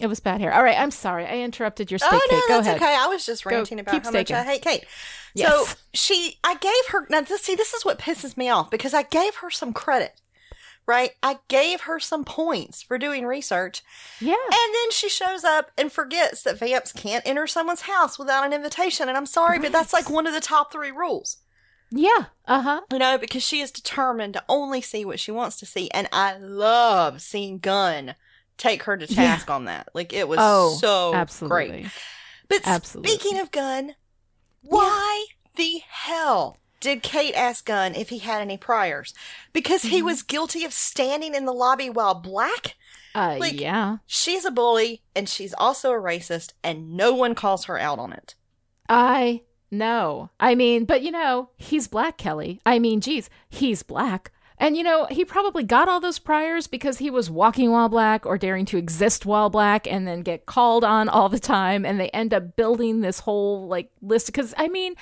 It was bad hair. All right, I'm sorry. I interrupted your stake oh, no. Go that's ahead. okay. I was just ranting about keep how staking. much I hate Kate. Yes. So she, I gave her, now this, see, this is what pisses me off because I gave her some credit, right? I gave her some points for doing research. Yeah. And then she shows up and forgets that vamps can't enter someone's house without an invitation. And I'm sorry, but that's like one of the top three rules, Yeah. Uh-huh. you know, because she is determined to only see what she wants to see. And I love seeing Gunn take her to task on that. Like it was Oh, so Absolutely. great. But Absolutely. speaking of Gunn, Why the hell did Kate ask Gunn if he had any priors? Because he Mm-hmm. was guilty of standing in the lobby while black? Uh, Like- yeah. She's a bully and she's also a racist, and no one calls her out on it. I know. I mean, but you know, he's black, Kelly. I mean, geez, he's black. And you know, he probably got all those priors because he was walking while black or daring to exist while black and then get called on all the time. And they end up building this whole like list. Because I mean,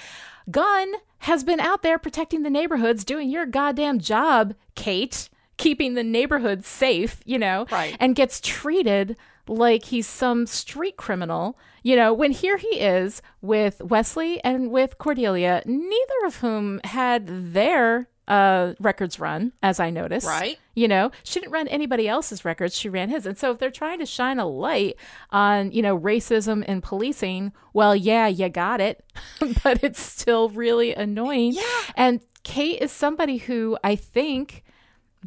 Gunn has been out there protecting the neighborhoods, doing your goddamn job, Kate, keeping the neighborhoods safe, you know, Right. and gets treated like he's some street criminal. You know, when here he is with Wesley and with Cordelia, neither of whom had their uh, records run, as I noticed. Right. You know, she didn't run anybody else's records. She ran his. And so if they're trying to shine a light on, you know, racism and policing, well, yeah, you got it. <laughs> but it's still really annoying. Yeah. And Kate is somebody who I think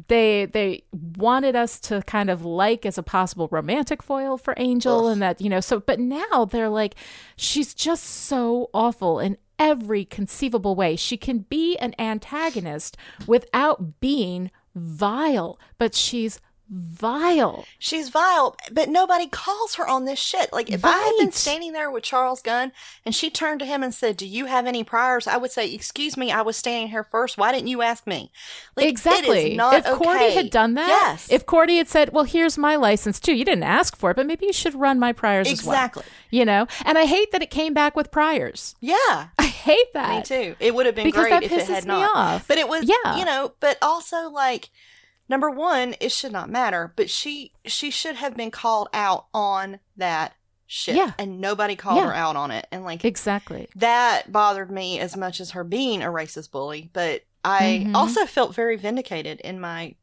they they wanted us to kind of like as a possible romantic foil for Angel and that you know so but now they're like she's just so awful in every conceivable way. She can be an antagonist without being vile but she's vile She's vile, but nobody calls her on this shit. Like, if I had been standing there with Charles Gunn and she turned to him and said, Do you have any priors? I would say, Excuse me, I was standing here first. Why didn't you ask me? Like, exactly if cordy had done that Yes. if cordy had said well here's my license too you didn't ask for it but maybe you should run my priors as well Exactly. you know and i hate that it came back with priors Yeah. i hate that Me too. It would have been Because great if it had me not. off. But it was, Yeah. you know. But also, like, number one, it should not matter. But she, she should have been called out on that shit, Yeah. and nobody called Yeah. her out on it. And like Exactly. that bothered me as much as her being a racist bully. But I Mhm. also felt very vindicated in my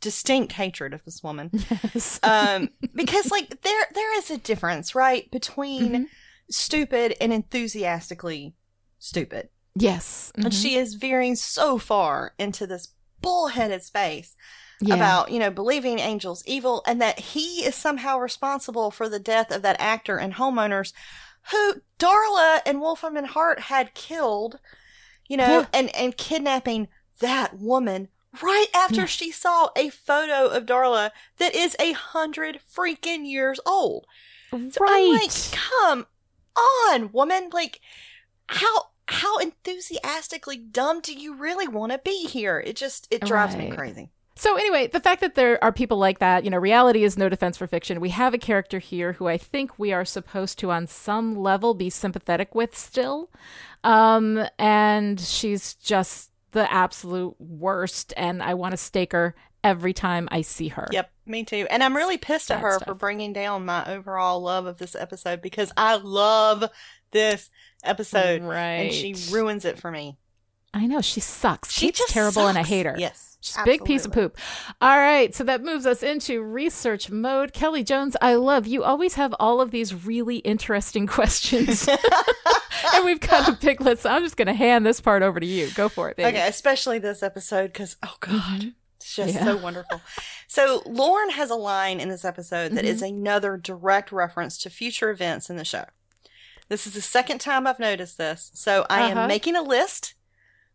distinct hatred of this woman, <laughs> Yes. um, because <laughs> like there there is a difference, right, between Mhm. stupid and enthusiastically stupid. yes. And Mhm. she is veering so far into this bullheaded space Yeah. about, you know, believing Angel's evil and that he is somehow responsible for the death of that actor and homeowners who Darla and Wolfram and Hart had killed, you know, Yeah. and, and kidnapping that woman right after Yeah. she saw a photo of Darla that is a hundred freaking years old. So right. I'm like, come on, woman. Like, how how enthusiastically dumb do you really want to be here? It just it drives me crazy. So anyway, the fact that there are people like that, you know, reality is no defense for fiction. We have a character here who I think we are supposed to, on some level, be sympathetic with still, um, and she's just the absolute worst. And I want to stake her every time I see her. Yep, me too. And I'm really pissed at her stuff. for bringing down my overall love of this episode because I love this episode, right. and she ruins it for me. I know she sucks. She Kate's just terrible, and I sucks. hate her. Yes, She's a big piece of poop. All right, so that moves us into research mode. Kelly Jones, I love you. Always have all of these really interesting <laughs> questions, <laughs> and we've got a big list. So I'm just going to hand this part over to you. Go for it, baby. Okay, especially this episode because oh god, mm-hmm. it's just Yeah. so wonderful. So Lorne has a line in this episode that is mm-hmm. another direct reference to future events in the show. This is the second time I've noticed this, so I Uh-huh. am making a list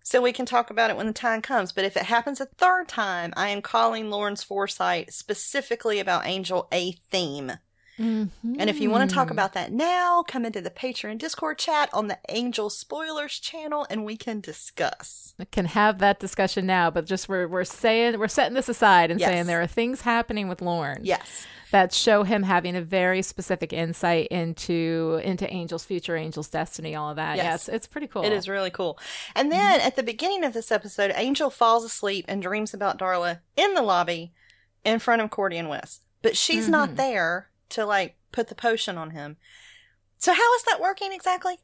so we can talk about it when the time comes. But if it happens a third time, I am calling Lorne's foresight specifically about Angel a theme. And if you want to talk about that now, come into the Patreon Discord chat on the Angel Spoilers channel and we can discuss. I can have that discussion now, but just we're we're saying we're setting this aside and Yes. saying there are things happening with Lorne Yes. that show him having a very specific insight into into Angel's future, Angel's destiny, all of that. Yes. Yes, it's pretty cool. It is really cool. And then at the beginning of this episode, Angel falls asleep and dreams about Darla in the lobby in front of Cordy and Wes. But she's not Mhm. there to like put the potion on him. So how is that working exactly?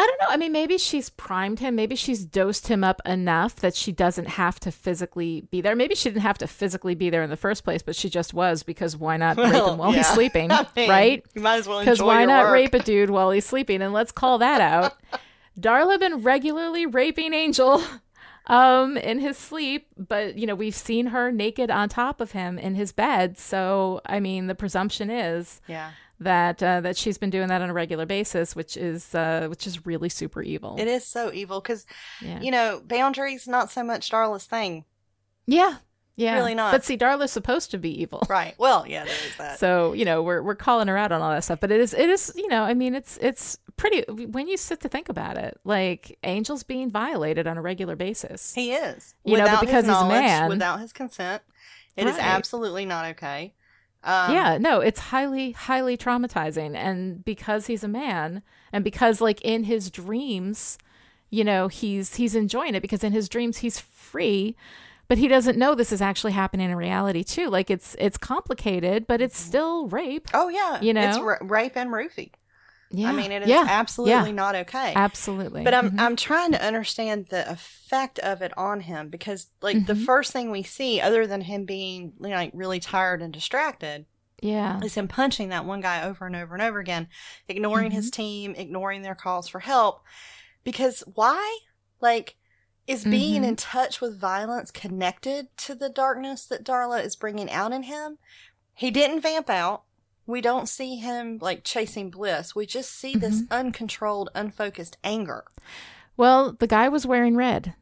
I don't know. I mean, maybe she's primed him. Maybe she's dosed him up enough that she doesn't have to physically be there. Maybe she didn't have to physically be there in the first place, but she just was because why not rape Well, him while he's sleeping, <laughs> I mean, right? You might as well Because why not work. rape a dude while he's sleeping? And let's call that out. <laughs> Darla been regularly raping Angel um in his sleep, but you know, we've seen her naked on top of him in his bed. So I mean the presumption is Yeah. that uh, that she's been doing that on a regular basis, which is uh, which is really super evil. It is so evil because, yeah. you know, boundaries not so much Darla's thing. yeah, yeah, Really not. But see, Darla's supposed to be evil. <laughs> Right. Well, yeah, there is that. So you know we're we're calling her out on all that stuff, but it is it is you know I mean it's it's pretty when you sit to think about it, like Angel's being violated on a regular basis. he is. You know, but because his he's a man- without his consent, it is Right. absolutely not okay. Um, yeah, no, it's highly highly traumatizing, and because he's a man, and because like in his dreams, you know he's he's enjoying it because in his dreams he's free. But he doesn't know this is actually happening in reality too. Like it's it's complicated, but it's still rape. Oh yeah. You it's know? ra- rape and roofie. Yeah, I mean, it is yeah, absolutely yeah. not okay. absolutely. But I'm Mhm. I'm trying to understand the effect of it on him because like the Mhm. first thing we see, other than him being you know, like really tired and distracted, yeah, is him punching that one guy over and over and over again, ignoring his Mm-hmm. team, ignoring their calls for help. Because why? Like, is being Mhm. in touch with violence connected to the darkness that Darla is bringing out in him? He didn't vamp out. We don't see him like chasing bliss. We just see this Mm-hmm. uncontrolled, unfocused anger. Well, the guy was wearing red.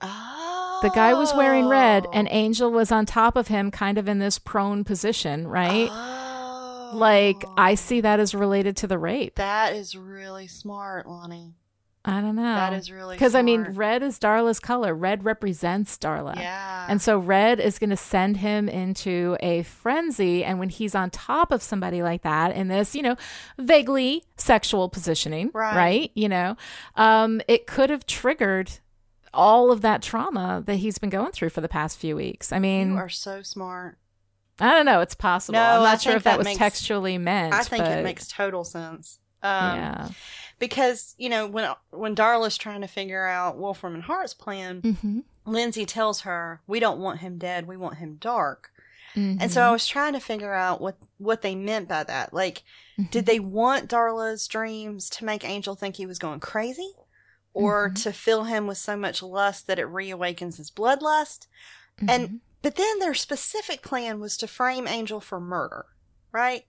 Oh. The guy was wearing red, and Angel was on top of him, kind of in this prone position, right? Oh. Like, I see that as related to the rape. That is really smart, Lonnie. I don't know. That is really Because, I mean, red is Darla's color. Red represents Darla. Yeah. And so red is going to send him into a frenzy. And when he's on top of somebody like that in this, you know, vaguely sexual positioning, Right. right? You know, um, it could have triggered all of that trauma that he's been going through for the past few weeks. I mean, you are so smart. I don't know. It's possible. No, I'm I not sure if that, that was makes- textually meant. I think but- it makes total sense. Um, yeah. Because you know when when Darla's trying to figure out Wolfram and Hart's plan, hmm Lindsey tells her, "We don't want him dead. We want him dark." And Mm-hmm. so I was trying to figure out what what they meant by that. Like, Mm-hmm. did they want Darla's dreams to make Angel think he was going crazy, or Mhm. to fill him with so much lust that it reawakens his bloodlust? And but then their specific plan was to frame Angel for murder, right?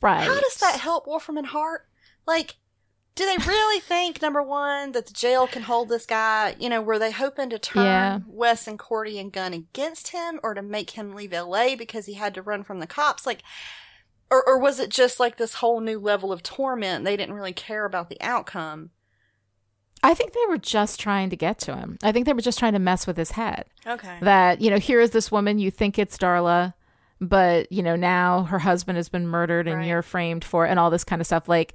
right. How does that help Wolfram and Hart? Like, do they really think number one that the jail can hold this guy? You know, were they hoping to turn Yeah. Wes and Cordy and Gunn against him, or to make him leave L.A. because he had to run from the cops? Like, or or was it just like this whole new level of torment? They didn't really care about the outcome. I think they were just trying to get to him. I think they were just trying to mess with his head. Okay. That, you know, here is this woman, you think it's Darla, but, you know, now her husband has been murdered and Right. you're framed for it and all this kind of stuff. Like,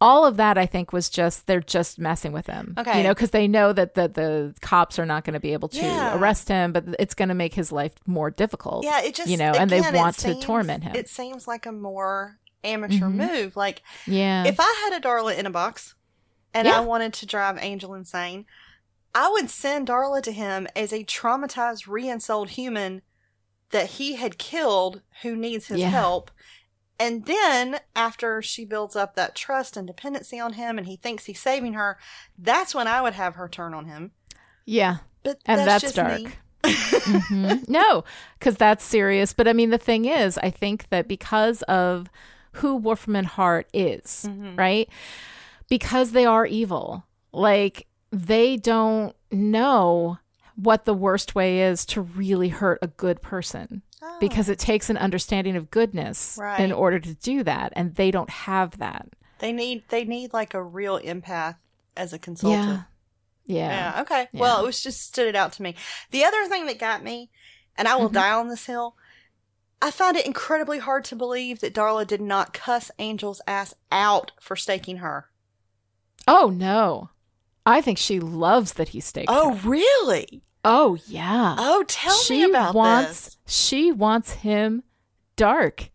all of that, I think, was just, they're just messing with him. Okay. You know, because they know that the, the cops are not going to be able to Yeah. arrest him, but it's going to make his life more difficult. Yeah, it just you know, and they again, want to torment him. It seems like a more amateur Mhm. move. Like Yeah. if I had a Darla in a box and Yeah. I wanted to drive Angel insane, I would send Darla to him as a traumatized, re-ensouled human that he had killed who needs his Yeah. help. And then after she builds up that trust and dependency on him and he thinks he's saving her, that's when I would have her turn on him. yeah. But And that's, that's just dark. <laughs> me. Mhm. No, because that's serious. But I mean, the thing is, I think that because of who Wolfram and Hart is, Mhm. right? Because they are evil, like they don't know what the worst way is to really hurt a good person Oh. because it takes an understanding of goodness Right. in order to do that and they don't have that they need they need like a real empath as a consultant. yeah yeah Yeah. Okay. Well, it was just stood it out to me. The other thing that got me, and I will Mhm. die on this hill. I find it incredibly hard to believe that Darla did not cuss Angel's ass out for staking her. oh no i think she loves that he staked Oh, her. really? Oh yeah. Oh, tell she me about wants this. she wants him dark.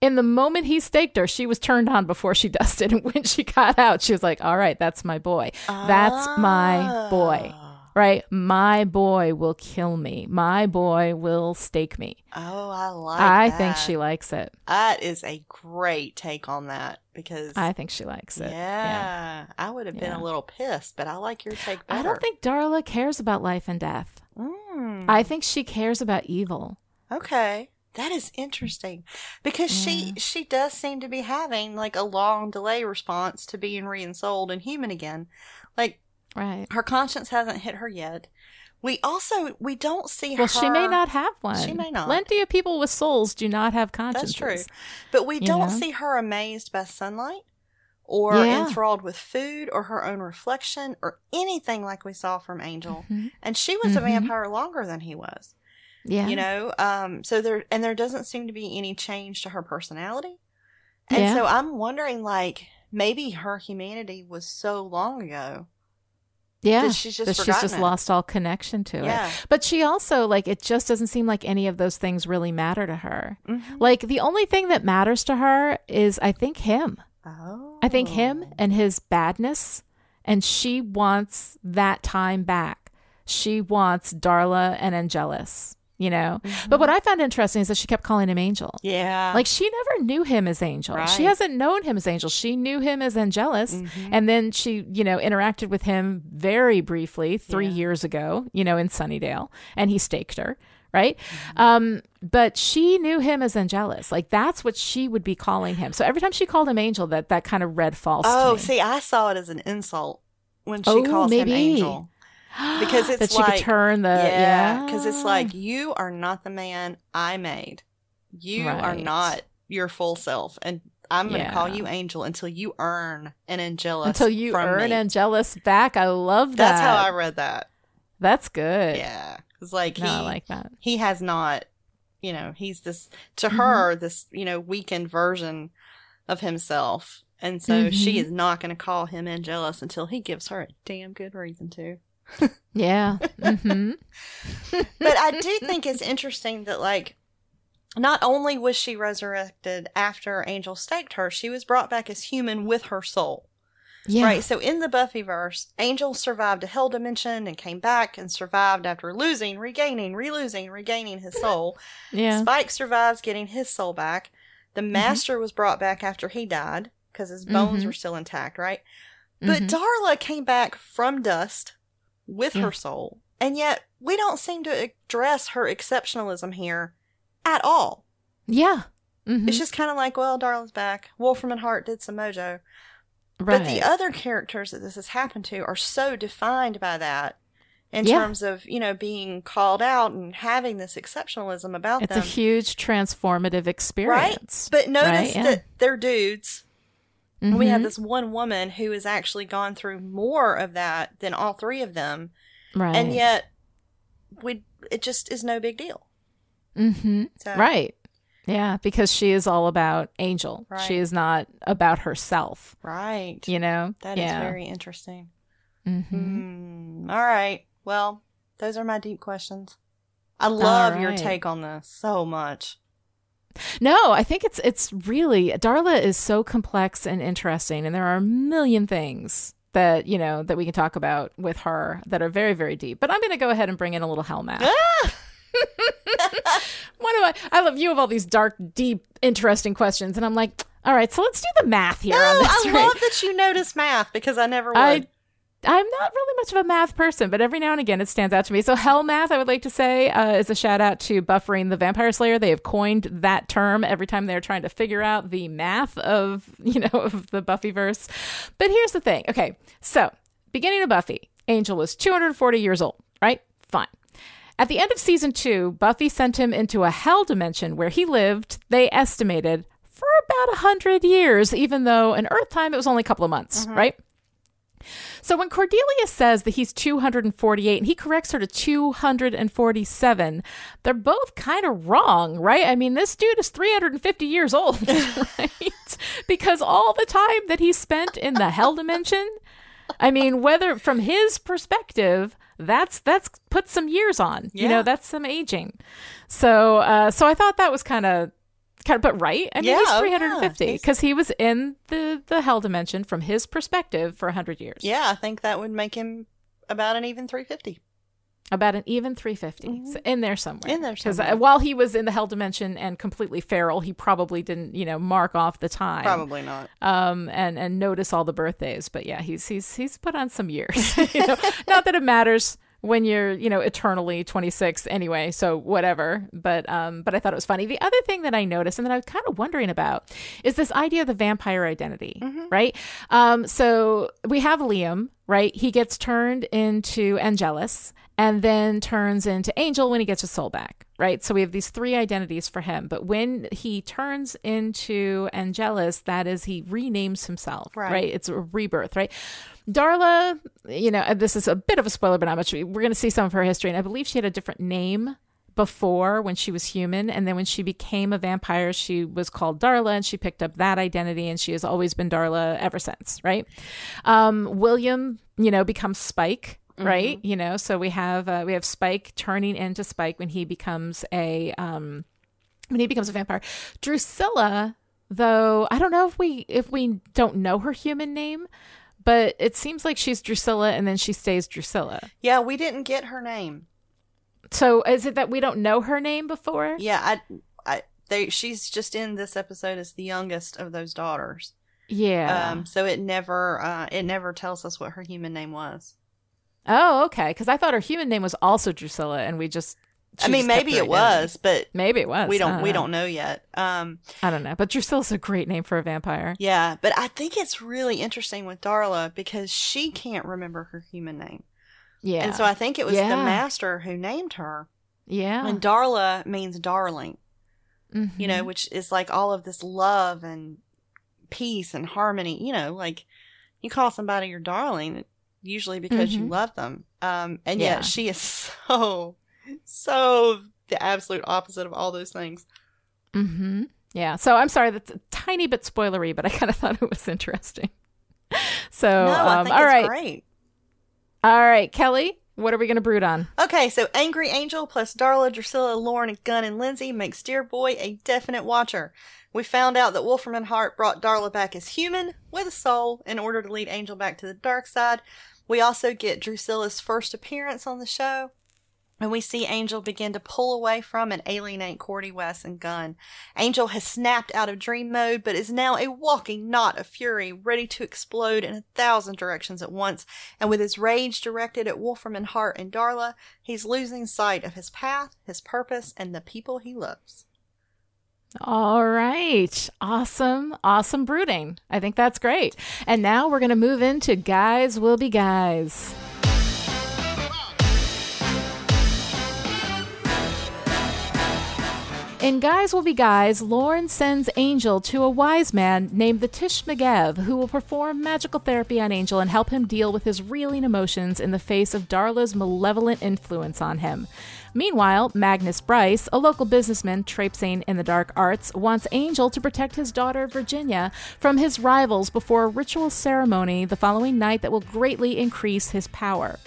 In the moment he staked her she was turned on before she <laughs> dusted. And when she got out she was like all right that's my boy. That's my boy. Ah. Right my boy will kill me my boy will stake me Oh, I like. i think she likes it That is a great take on that because i think she likes it yeah, I would have been Yeah. a little pissed, but I like your take better. i don't think darla cares about life and death Mm. i think she cares about evil Okay. That is interesting because she she does seem to be having like a long delay response to being reinsouled and human again. Like Right. her conscience hasn't hit her yet. We also we don't see her. Well, she may not have one. She may not. Plenty of people with souls do not have consciences. That's true, but we don't know? see her amazed by sunlight or Yeah. enthralled with food or her own reflection or anything like we saw from Angel. Mhm. And she was a Mhm. vampire longer than he was. Yeah. you know um so there and there doesn't seem to be any change to her personality and Yeah. so i'm wondering like maybe her humanity was so long ago yeah. that she's just she's just lost all connection to Yeah. it. But she also like it just doesn't seem like any of those things really matter to her. Mhm. Like the only thing that matters to her is I think him. oh I think him and his badness and she wants that time back. She wants Darla and Angelus, you know. But what I found interesting is that she kept calling him Angel. yeah Like she never knew him as Angel. She Right. Mm-hmm. hasn't known him as Angel. She knew him as Angelus, and then she, you know, interacted with him very briefly three Yeah. years ago, you know, in Sunnydale, and he staked her, right? Mm-hmm. Um, but she knew him as Angelus. Like that's what she would be calling him. So every time she called him Angel, that that kind of read false. oh see i saw it as an insult when she Oh, calls him maybe. angel because <gasps> it's that she like could turn the yeah because it's like you are not the man i made you are not your full self and i'm going to call you angel until you earn an angelus until you earn me. Angelus back. I love that. That's how I read that. That's good. Yeah, because like No, he I like that. he has not, you know, he's this to Mm-hmm. her this you know weakened version of himself, and so she Mhm. is not going to call him Angelus until he gives her a damn good reason to. Yeah. hmm <laughs> But I do think it's interesting that like. Not only was she resurrected after Angel staked her, she was brought back as human with her soul. Yeah. Right. So in the Buffyverse, Angel survived a hell dimension and came back and survived after losing, regaining, relosing, regaining his soul. Yeah. Spike survives getting his soul back. The Master was brought back after he died because his bones Mhm. were still intact, right? But Mhm. Darla came back from dust with Yeah. her soul. And yet we don't seem to address her exceptionalism here at all. Yeah. Mhm. It's just kind of like, well, Darla's back. Wolfram and Hart did some mojo. right. But the other characters that this has happened to are so defined by that in Yeah. terms of, you know, being called out and having this exceptionalism about it's them. It's a huge transformative experience. Right? But notice right? Yeah. that they're dudes. And We have Mhm. this one woman who has actually gone through more of that than all three of them. right. And yet we it just is no big deal. Mm-hmm. So Right. Yeah, because she is all about Angel. Right. She is not about herself. Right. You know. That is yeah. very interesting. hmm Hmm. All right. Well, those are my deep questions. I love your take on this so much. No, I think it's it's really Darla is so complex and interesting, and there are a million things that you know that we can talk about with her that are very very deep. But I'm going to go ahead and bring in a little hell math. Ah! <laughs> What do I? I love you have all these dark, deep, interesting questions, and I'm like, all right, so let's do the math here. On this, I <laughs> right? love that you notice math because I never would. I I'm not really much of a math person, but every now and again it stands out to me. So hell math, I would like to say, uh, is a shout out to Buffering the Vampire Slayer. They have coined that term every time they're trying to figure out the math of <laughs> you know of the Buffyverse. But here's the thing. Okay, so beginning of Buffy, Angel was 240 years old, right? Fine. At the end of season two, Buffy sent him into a hell dimension where he lived, they estimated, for about 100 years, even though in Earth time it was only a couple of months, right? So when Cordelia says that he's 248 and he corrects her to 247, they're both kind of wrong, right? I mean, this dude is 350 years old, <laughs> right? Because all the time that he spent in the hell dimension, I mean, whether from his perspective, that's that's put some years on. You know, that's some aging. So uh so I thought that was kind of kind of but right. I mean, Yeah, he's oh, 350 He's- because he was in the the hell dimension from his perspective for 100 years. yeah, I think that would make him about an even 350. About an even 350. So in there somewhere. Mm-hmm. In there Because somewhere. while he was in the hell dimension and completely feral, he probably didn't, you know, mark off the time. Probably not. Um, and, and notice all the birthdays. But yeah, he's he's he's put on some years. <laughs> you know, not that it matters. When you're you know eternally 26 anyway so whatever. But um but i thought it was funny. The other thing that i noticed and that i was kind of wondering about is this idea of the vampire identity right? Um so we have liam right? He gets turned into angelus and then turns into angel when he gets his soul back right? So we have these three identities for him. But when he turns into angelus that is he renames himself Right. right? It's a rebirth right Darla, you know, this is a bit of a spoiler, but not much. We're going to see some of her history, and I believe she had a different name before when she was human, and then when she became a vampire, she was called Darla, and she picked up that identity, and she has always been Darla ever since, right? Um, William, you know, becomes Spike. Right, you know, so we have uh, we have Spike turning into Spike when he becomes a um, when he becomes a vampire. Drusilla, though, I don't know if we if we don't know her human name, but it seems like she's Drusilla and then she stays Drusilla. Yeah, we didn't get her name. So is it that we don't know her name before? Yeah, I, I, they, she's just in this episode as the youngest of those daughters. Yeah. Um, so it never, uh, it never tells us what her human name was. oh, okay. Because I thought her human name was also Drusilla, and we just. I mean, maybe it was, but Maybe it was. we I don't, we know. don't know yet. Um, I don't know. But Drusilla's a great name for a vampire. yeah, but I think it's really interesting with Darla because she can't remember her human name, Yeah. and so I think it was the master who named her. yeah. And Darla means darling, Mhm. you know, which is like all of this love and peace and harmony. You know, like you call somebody your darling, usually because you Mhm. love them. Um, and Yeah. yet she is <laughs> so, <laughs> so the absolute opposite of all those things. Mm-hmm. Yeah. So I'm sorry, that's a tiny bit spoilery, but I kind of <laughs> thought it was interesting. So, no, I um, think all it's right. great. All right, Kelly, what are we going to brood on? Okay, so Angry Angel plus Darla, Drusilla, Lorne, Gunn, and Lindsey makes Dear Boy a definite watcher. We found out that Wolfram and Hart brought Darla back as human with a soul in order to lead Angel back to the dark side. We also get Drusilla's first appearance on the show. And we see Angel begin to pull away from and alienate Cordy Wes and Gunn. Angel has snapped out of dream mode, but is now a walking knot of fury, ready to explode in a thousand directions at once. And with his rage directed at Wolfram and Hart and Darla, he's losing sight of his path, his purpose, and the people he loves. All right. Awesome. Awesome brooding. I think that's great. And now we're going to move into Guise Will Be Guise. In Guise Will Be Guise, Lorne sends Angel to a wise man named the T'ish Magev, who will perform magical therapy on Angel and help him deal with his reeling emotions in the face of Darla's malevolent influence on him. Meanwhile, Magnus Bryce, a local businessman traipsing in the dark arts, wants Angel to protect his daughter Virginia from his rivals before a ritual ceremony the following night that will greatly increase his power.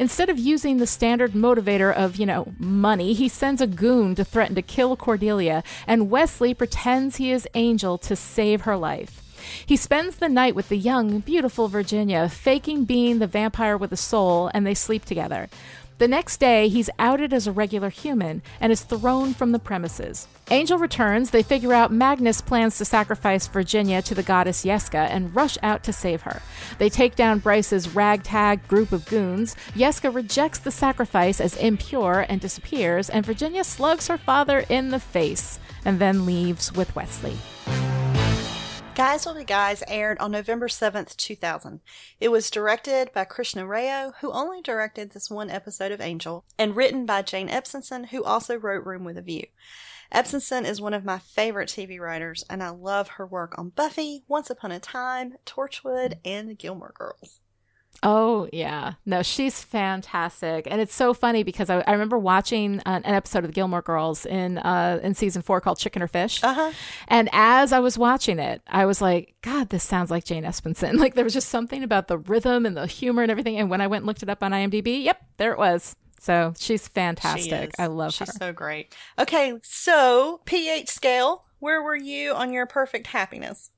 Instead of using the standard motivator of, you know, money, he sends a goon to threaten to kill Cordelia, and Wesley pretends he is Angel to save her life. He spends the night with the young, beautiful Virginia, faking being the vampire with a soul, and they sleep together. The next day, he's outed as a regular human and is thrown from the premises. Angel returns, they figure out Magnus plans to sacrifice Virginia to the goddess Yeska and rush out to save her. They take down Bryce's ragtag group of goons. Yeska rejects the sacrifice as impure and disappears, and Virginia slugs her father in the face and then leaves with Wesley. Guise Will Be Guise aired on November 7th, 2000. It was directed by Krishna Rao, who only directed this one episode of Angel, and written by Jane Espenson, who also wrote Room with a View. Espenson is one of my favorite TV writers, and I love her work on Buffy, Once Upon a Time, Torchwood, and The Gilmore Girls. Oh yeah, no, she's fantastic, and it's so funny because I, I remember watching an, an episode of the Gilmore Girls in uh, in season four called Chicken or Fish, Uh huh. and as I was watching it, I was like, God, this sounds like Jane Espenson. <laughs> Like there was just something about the rhythm and the humor and everything. And when I went and looked it up on IMDb, yep, there it was. So she's fantastic. I love She's her. She's so great. Okay, so pH scale, where were you on your perfect happiness?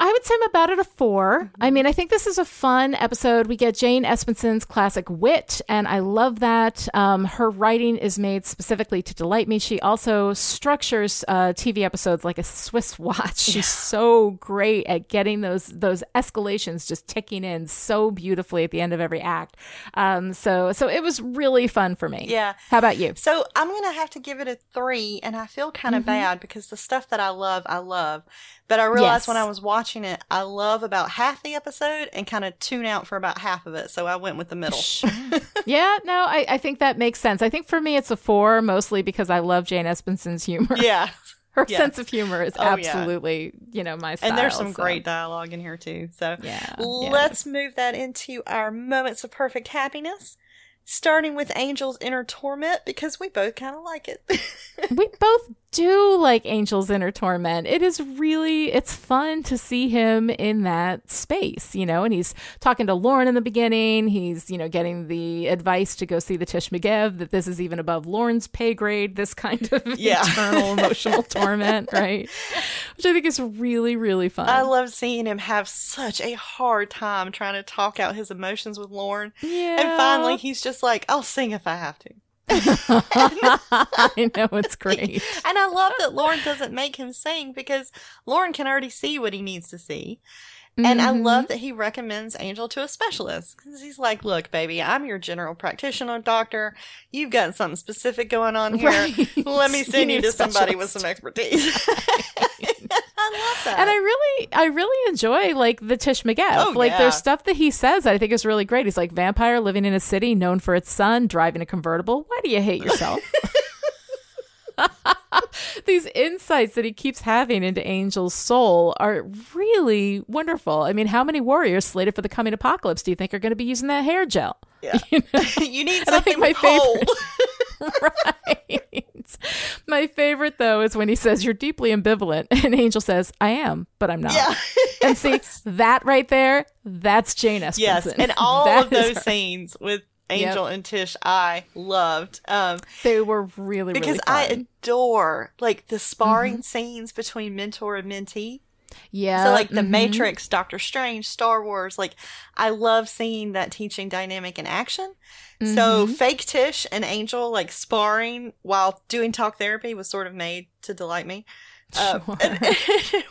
I would say I'm about at a 4 I mean, I think this is a fun episode. We get Jane Espenson's classic wit, and I love that. Um, her writing is made specifically to delight me. She also structures uh, TV episodes like a Swiss watch. She's so great at getting those those escalations just ticking in so beautifully at the end of every act. Um, so so it was really fun for me. Yeah. How about you? So I'm gonna have to give it a three, and I feel kind of bad because the stuff that I love, I love. But I realized Yes. when I was watching it, I love about half the episode and kind of tune out for about half of it. So I went with the middle. <laughs> yeah, no, I, I think that makes sense. I think for me it's a four, mostly because I love Jane Espenson's humor. yeah. <laughs> Her yeah. sense of humor is Oh, yeah. absolutely, you know, my style. And there's some so- great dialogue in here too. So Yeah, let's move that into our moments of perfect happiness. Starting with Angel's inner torment because we both kind of like it. <laughs> we both do like Angel's Inner Torment. It is really it's fun to see him in that space, you know, and he's talking to Lorne in the beginning. He's, you know, getting the advice to go see the T'ish Magev that this is even above Lorne's pay grade, this kind of <laughs> Yeah. eternal emotional <laughs> torment, right? Which I think is really, really fun. I love seeing him have such a hard time trying to talk out his emotions with Lorne. yeah. And finally, he's just like, I'll sing if I have to. <laughs> I know it's <laughs> great. And I love that Lorne doesn't make him sing because Lorne can already see what he needs to see. And I love mm-hmm. that he recommends Angel to a specialist because he's like, "Look, baby, I'm your general practitioner doctor. You've got something specific going on here. Right. Let me <laughs> send you, a to somebody with some expertise." <laughs> I love that. And I really, I really enjoy like the T'ish Magev. Oh, like yeah. there's stuff that he says that I think is really great. He's like vampire living in a city known for its sun, driving a convertible. Why do you hate yourself? <laughs> <laughs> These insights that he keeps having into Angel's soul are really wonderful. I mean, how many warriors slated for the coming apocalypse do you think are going to be using that hair gel? Yeah. <laughs> You know? <laughs> you need And I think something my cold. right. My favorite though is when he says you're deeply ambivalent and Angel says I am, but I'm not. yeah. And see that right there, that's Jane Espenson. Yes, and all That of those her. scenes with Angel and T'ish, I loved. Um, they were really because really I adore like the sparring Mm-hmm. scenes between mentor and mentee. yeah. so like the mhm. Matrix, Doctor Strange, Star Wars, like I love seeing that teaching dynamic in action. So Mhm. fake T'ish and Angel like sparring while doing talk therapy was sort of made to delight me. Uh, Sure. <laughs> and-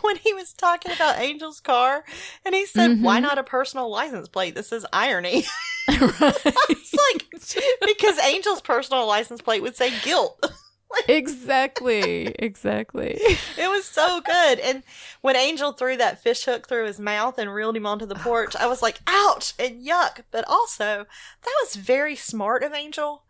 when he was talking about Angel's car, and he said, "Why Mhm. not a personal license plate? This is irony." <laughs> <laughs> It's like because Angel's personal license plate would say guilt. exactly. Exactly. It was so good. And when Angel threw that fish hook through his mouth and reeled him onto the porch, I was like, ouch and yuck. But also, that was very smart of Angel.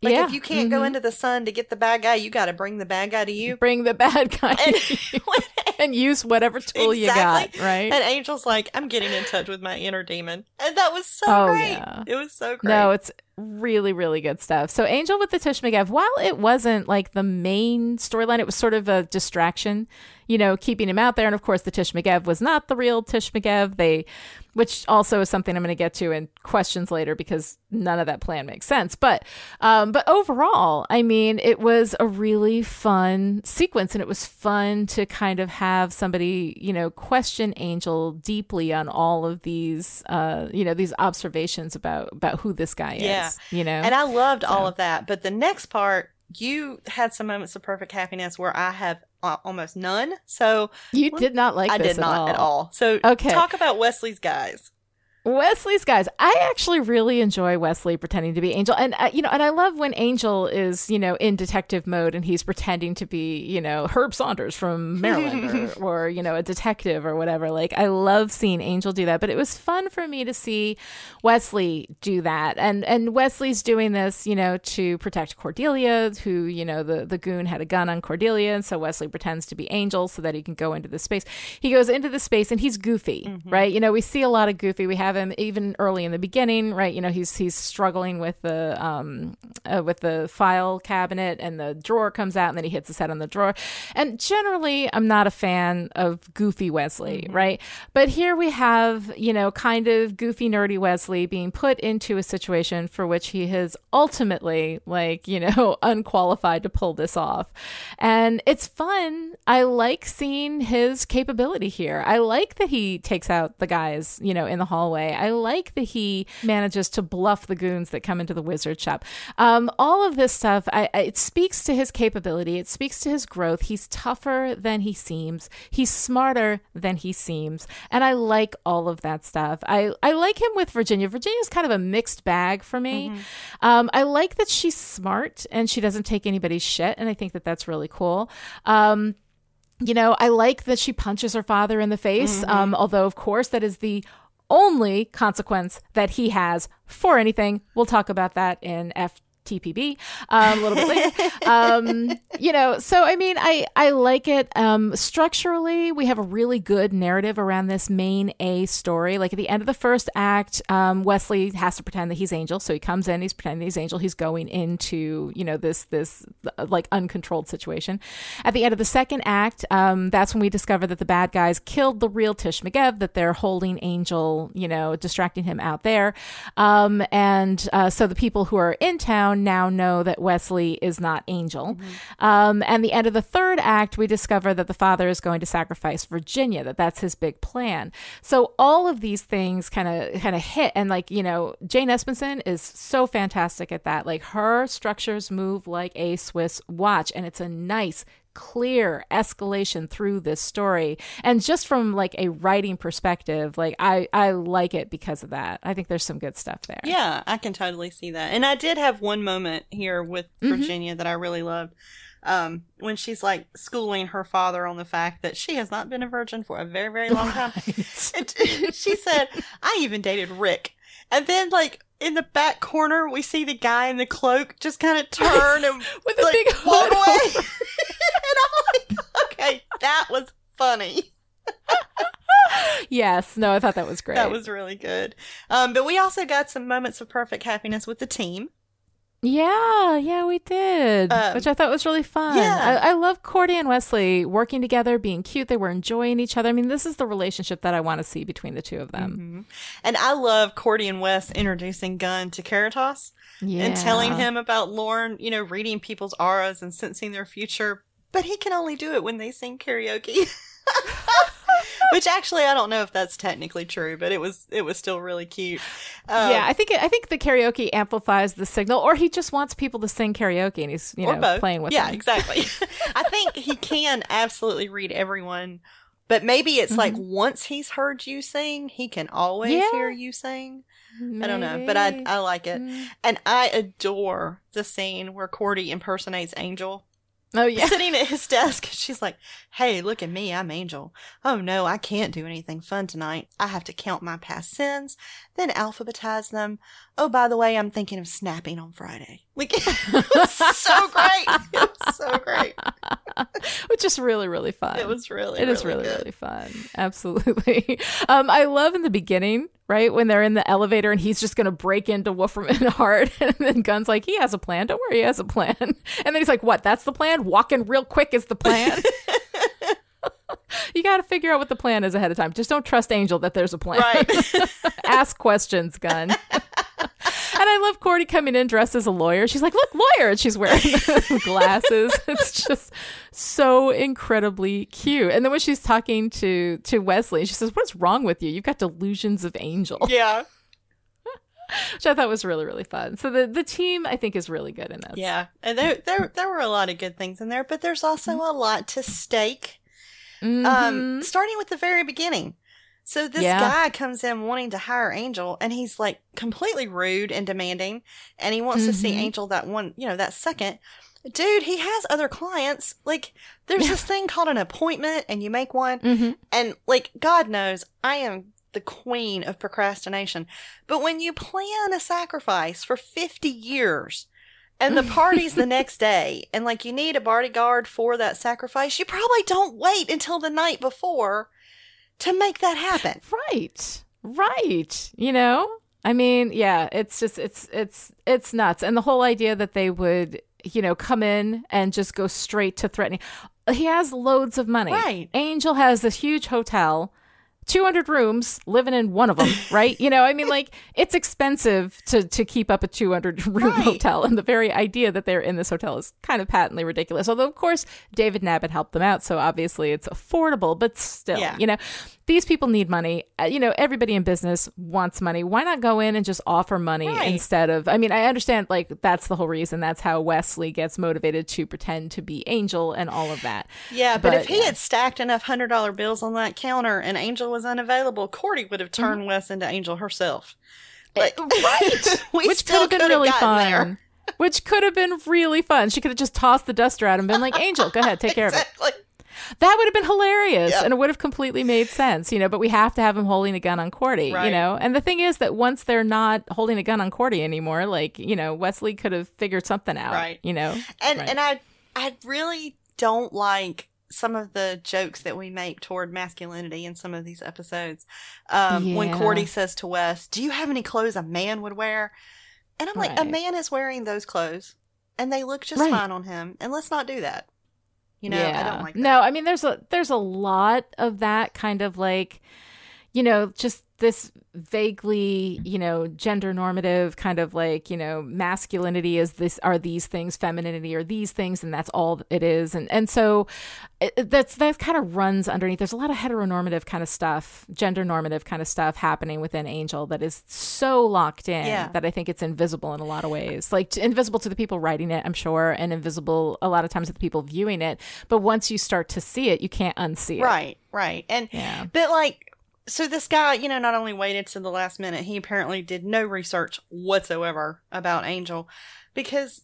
Like, Yeah. if you can't go Mhm. into the sun to get the bad guy, you got to bring the bad guy to you. Bring the bad guy And, <laughs> <laughs> and use whatever tool you got, right? and Angel's like, I'm getting in touch with my inner demon. And that was so Oh, great. yeah. It was so great. No, it's really, really good stuff. So, Angel with the T'ish Magev, while it wasn't like the main storyline, it was sort of a distraction, you know, keeping him out there. And of course, the T'ish Magev was not the real T'ish Magev. They, which also is something I'm going to get to in questions later because none of that plan makes sense. But, um, but overall, I mean, it was a really fun sequence, and it was fun to kind of have somebody, you know, question Angel deeply on all of these, uh, you know, these observations about about who this guy Yeah. is. You know, And I loved all of that. But the next part, you had some moments of perfect happiness where I have uh, almost none. So you did not like I did not all. at all. So Okay. talk about Wesley's guys. Wesley's guys. I actually really enjoy Wesley pretending to be Angel, and uh, you know, and I love when Angel is you know in detective mode and he's pretending to be you know Herb Saunders from Maryland or, <laughs> or you know a detective or whatever. Like I love seeing Angel do that, but it was fun for me to see Wesley do that, and and Wesley's doing this you know to protect Cordelia, who you know the the goon had a gun on Cordelia, and so Wesley pretends to be Angel so that he can go into the space. He goes into the space and he's goofy, right? You know, we see a lot of goofy. We have him even early in the beginning, right? You know, he's he's struggling with the um uh, with the file cabinet, and the drawer comes out, and then he hits his head on the drawer. And generally, I'm not a fan of goofy Wesley, mm-hmm. right? But here we have you know kind of goofy nerdy Wesley being put into a situation for which he has ultimately like you know <laughs> unqualified to pull this off, and it's fun. I like seeing his capability here. I like that he takes out the guys, you know, in the hallway. I like that he manages to bluff the goons that come into the wizard shop. Um, all of this stuff, I, I, it speaks to his capability. It speaks to his growth. He's tougher than he seems. He's smarter than he seems, and I like all of that stuff. I I like him with Virginia. Virginia's kind of a mixed bag for me. Mm-hmm. Um, I like that she's smart and she doesn't take anybody's shit, and I think that that's really cool. Um, you know, I like that she punches her father in the face, mm-hmm. um, although, of course, that is the only consequence that he has for anything. We'll talk about that in F TPB um, a little bit later. Um, you know, so I mean, I I like it. Um, structurally, we have a really good narrative around this main A story. Like at the end of the first act, um, Wesley has to pretend that he's Angel, so he comes in, he's pretending he's Angel, he's going into you know this this uh, like uncontrolled situation. At the end of the second act, um, that's when we discover that the bad guys killed the real T'ish Magev, that they're holding Angel, you know, distracting him out there, um, and uh, so the people who are in town now know that Wesley is not Angel. Mm-hmm. Um, and the end of the third act, we discover that the father is going to sacrifice Virginia, that that's his big plan. So all of these things kind of kind of hit, and like you know, Jane Espenson is so fantastic at that. Like her structures move like a Swiss watch, and it's a nice clear escalation through this story and just from like a writing perspective like i i like it because of that i think there's some good stuff there yeah i can totally see that and i did have one moment here with mm-hmm. virginia mm-hmm. that i really loved um, when she's like schooling her father on the fact that she has not been a virgin for a very, very long time. <laughs> Right. <laughs> she said, I even dated Rick. And then, like, in the back corner, we see the guy in the cloak just kind of turn and <laughs> with like, a big walk away. And <laughs> I'm like, okay, that was funny. yes, no, I thought that was great. That was really good. Um, but we also got some moments of perfect happiness with the team. Yeah, yeah, we did, um, which I thought was really fun. Yeah. I, I, love Cordy and Wesley working together, being cute. They were enjoying each other. I mean, this is the relationship that I want to see between the two of them. Mm-hmm. And I love Cordy and Wes introducing Gunn to Caritas yeah. and telling him about Lorne, you know, reading people's auras and sensing their future. But he can only do it when they sing karaoke. <laughs> Which actually, I don't know if that's technically true, but it was it was still really cute. Um, yeah, I think it, I think the karaoke amplifies the signal, or he just wants people to sing karaoke, and he's you know both. playing with. Yeah, them. exactly. <laughs> I think he can absolutely read everyone, but maybe it's mm-hmm. like once he's heard you sing, he can always yeah. hear you sing. Maybe. I don't know, but I I like it, mm. and I adore the scene where Cordy impersonates Angel Oh <laughs> yeah. Sitting at his desk, she's like, "Hey, look at me, I'm Angel. Oh no, I can't do anything fun tonight. I have to count my past sins, then alphabetize them. Oh, by the way, I'm thinking of snapping on Friday." Like, <laughs> it was so great. It was so great. <laughs> Which is really, really fun. It was really. It really is really, good. really fun. Absolutely. <laughs> Um, I love in the beginning right? When they're in the elevator and he's just going to break into Wolfram Hart. And then Gunn's like, he has a plan. Don't worry, he has a plan. And then he's like, what? That's the plan? Walking real quick is the plan? you got to figure out what the plan is ahead of time. Just don't trust Angel that there's a plan. Right. Ask questions, Gunn. And I love Cordy coming in dressed as a lawyer. She's like, look, lawyer. And she's wearing <laughs> glasses. It's just so incredibly cute. And then when she's talking to, to Wesley, she says, what's wrong with you? You've got delusions of angel. Yeah. Which I thought was really, really fun. So the, the team, I think, is really good in this. Yeah. And there, there, there were a lot of good things in there, but there's also mm-hmm. a lot to stake. Mm-hmm. Um, starting with the very beginning. So this yeah. guy comes in wanting to hire Angel and he's like completely rude and demanding and he wants mm-hmm. to see mm-hmm. Angel that one, you know, that second. Dude, he has other clients. Like there's this thing called an appointment and you make one mm-hmm. and like God knows I am the queen of procrastination. But when you plan a sacrifice for 50 years and the party's the <laughs> next day and like you need a bodyguard for that sacrifice, you probably don't wait until the night before to make that happen. Right. Right. You know? I mean, yeah, it's just it's it's it's nuts. And the whole idea that they would, you know, come in and just go straight to threatening. He has loads of money. Right. Angel has this huge hotel. 200 rooms living in one of them <laughs> right you know i mean like it's expensive to to keep up a 200 <laughs> room Right. hotel and the very idea that they're in this hotel is kind of patently ridiculous although of course david nabbit helped them out so obviously it's affordable but still Yeah. you know these people need money Uh, you know everybody in business wants money why not go in and just offer money Right. instead of i mean i understand like that's the whole reason that's how wesley gets motivated to pretend to be angel and all of that Yeah, but, But, if he yeah. had stacked enough hundred dollar bills on that counter and Angel was unavailable, Cordy would have turned mm-hmm. Wes into Angel herself. Eh, like, <laughs> right <laughs> which could have been really fun there. <laughs> which could have been really fun she could have just tossed the duster at him and been like angel go ahead take care of it that would have been hilarious Yeah. and it would have completely made sense you know but we have to have him holding a gun on cordy you know and the thing is that once they're not holding a gun on cordy anymore like you know wesley could have figured something out Right. you know And Right. and I I really don't like some of the jokes that we make toward masculinity in some of these episodes. Um, When Cordy says to Wes, "Do you have any clothes a man would wear?" And I'm like, a man is wearing those clothes, and they look just Right. fine on him. And let's not do that. You know, I don't like that. No, I mean there's a there's a lot of that kind of like you know, just this vaguely, you know, gender normative kind of like, you know, masculinity is this are these things, femininity are these things and that's all it is. And and so it, that's that kind of runs underneath. There's a lot of heteronormative kind of stuff, gender normative kind of stuff happening within Angel that is so locked in Yeah. that I think it's invisible in a lot of ways. Like invisible to the people writing it, I'm sure, and invisible a lot of times to the people viewing it. But once you start to see it, you can't unsee it. Right, right. And Yeah. but like so this guy, you know, not only waited to the last minute, he apparently did no research whatsoever about Angel because